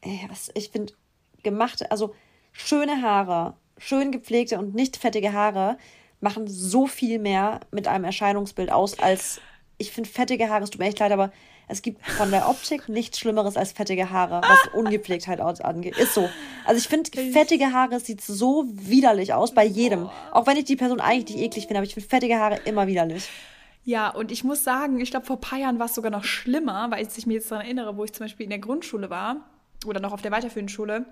Speaker 2: Ey, was, ich finde gemachte, also schöne Haare, schön gepflegte und nicht fettige Haare machen so viel mehr mit einem Erscheinungsbild aus, als ich finde fettige Haare, es tut mir echt leid, aber es gibt von der Optik nichts Schlimmeres als fettige Haare, was Ungepflegtheit angeht. Ist so. Also ich finde, fettige Haare sieht so widerlich aus bei jedem. Auch wenn ich die Person eigentlich nicht eklig finde, aber ich finde fettige Haare immer widerlich.
Speaker 1: Ja, und ich muss sagen, ich glaube, vor ein paar Jahren war es sogar noch schlimmer, weil ich mich jetzt daran erinnere, wo ich zum Beispiel in der Grundschule war oder noch auf der weiterführenden Schule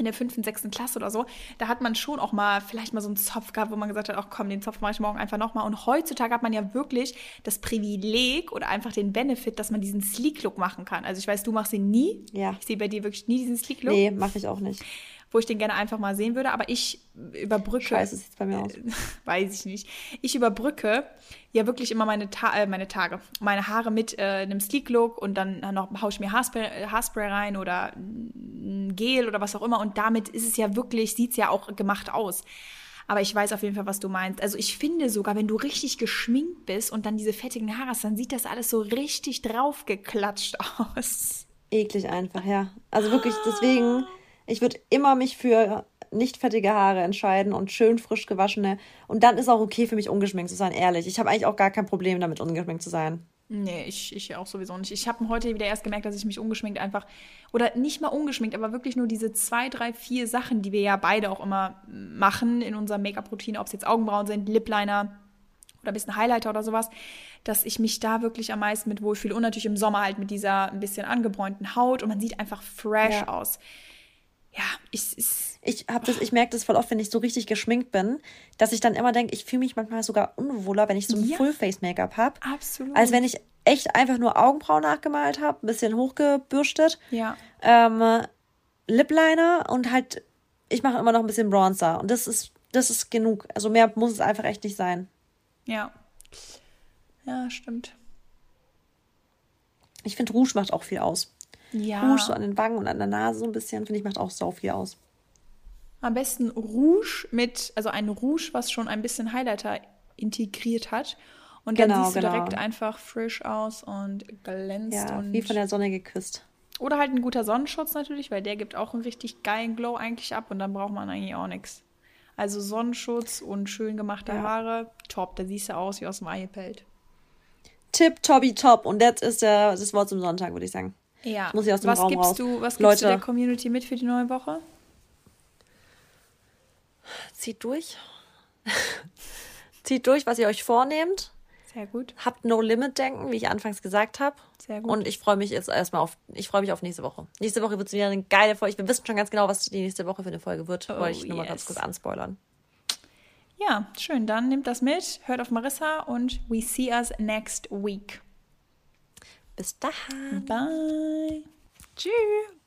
Speaker 1: in der fünften, sechsten Klasse oder so, da hat man schon auch mal vielleicht mal so einen Zopf gehabt, wo man gesagt hat, ach komm, den Zopf mache ich morgen einfach nochmal. Und heutzutage hat man ja wirklich das Privileg oder einfach den Benefit, dass man diesen Sleek-Look machen kann. Also ich weiß, du machst ihn nie. Ja. Ich sehe bei dir wirklich nie diesen Sleek-Look.
Speaker 2: Nee, mache ich auch nicht
Speaker 1: wo ich den gerne einfach mal sehen würde. Aber ich überbrücke. Scheiße, sieht bei mir aus. weiß ich nicht. Ich überbrücke ja wirklich immer meine, Ta äh, meine Tage, meine Haare mit äh, einem Sleek-Look und dann noch haue ich mir Haarspray, Haarspray rein oder ein Gel oder was auch immer. Und damit ist es ja wirklich, sieht es ja auch gemacht aus. Aber ich weiß auf jeden Fall, was du meinst. Also ich finde sogar, wenn du richtig geschminkt bist und dann diese fettigen Haare hast, dann sieht das alles so richtig draufgeklatscht aus.
Speaker 2: Eklig einfach, ja. Also wirklich, deswegen ich würde immer mich für nicht fettige Haare entscheiden und schön frisch gewaschene. Und dann ist auch okay für mich, ungeschminkt zu sein, ehrlich. Ich habe eigentlich auch gar kein Problem damit, ungeschminkt zu sein.
Speaker 1: Nee, ich, ich auch sowieso nicht. Ich habe heute wieder erst gemerkt, dass ich mich ungeschminkt einfach, oder nicht mal ungeschminkt, aber wirklich nur diese zwei, drei, vier Sachen, die wir ja beide auch immer machen in unserer Make-up-Routine, ob es jetzt Augenbrauen sind, Lip-Liner oder ein bisschen Highlighter oder sowas, dass ich mich da wirklich am meisten mit wohlfühle. Und natürlich im Sommer halt mit dieser ein bisschen angebräunten Haut und man sieht einfach fresh ja. aus ja, ich, ich,
Speaker 2: ich habe das, ich merke das voll oft, wenn ich so richtig geschminkt bin, dass ich dann immer denke, ich fühle mich manchmal sogar unwohler, wenn ich so ein ja, Full-Face-Make-up habe. Absolut. Als wenn ich echt einfach nur Augenbrauen nachgemalt habe, ein bisschen hochgebürstet. Ja. Ähm, Lip-Liner und halt, ich mache immer noch ein bisschen Bronzer. Und das ist, das ist genug. Also mehr muss es einfach echt nicht sein.
Speaker 1: Ja. Ja, stimmt.
Speaker 2: Ich finde, Rouge macht auch viel aus. Ja. Rouge so an den Wangen und an der Nase so ein bisschen, finde ich, macht auch sau viel aus.
Speaker 1: Am besten Rouge mit, also ein Rouge, was schon ein bisschen Highlighter integriert hat. Und dann genau, siehst du genau. direkt einfach frisch aus und glänzt. Ja, und
Speaker 2: wie von der Sonne geküsst.
Speaker 1: Oder halt ein guter Sonnenschutz natürlich, weil der gibt auch einen richtig geilen Glow eigentlich ab und dann braucht man eigentlich auch nichts. Also Sonnenschutz und schön gemachte ja. Haare, top. Da siehst du aus wie aus dem Ei gepellt.
Speaker 2: Tip, Tobby, top. Und das ist der, das Wort zum Sonntag, würde ich sagen. Ja. Muss ich aus dem
Speaker 1: was Raum gibst raus. Du, was gibst du der Community mit für die neue Woche?
Speaker 2: Zieht durch. Zieht durch, was ihr euch vornehmt.
Speaker 1: Sehr gut.
Speaker 2: Habt No Limit denken, wie ich anfangs gesagt habe. Sehr gut. Und ich freue mich jetzt erstmal auf, ich freue mich auf nächste Woche. Nächste Woche wird es wieder eine geile Folge. Wir wissen schon ganz genau, was die nächste Woche für eine Folge wird. Oh, Wollte ich nur yes. mal ganz kurz anspoilern.
Speaker 1: Ja, schön. Dann nehmt das mit, hört auf Marissa und we see us next week.
Speaker 2: Bis dahin.
Speaker 1: Bye. Tschüss.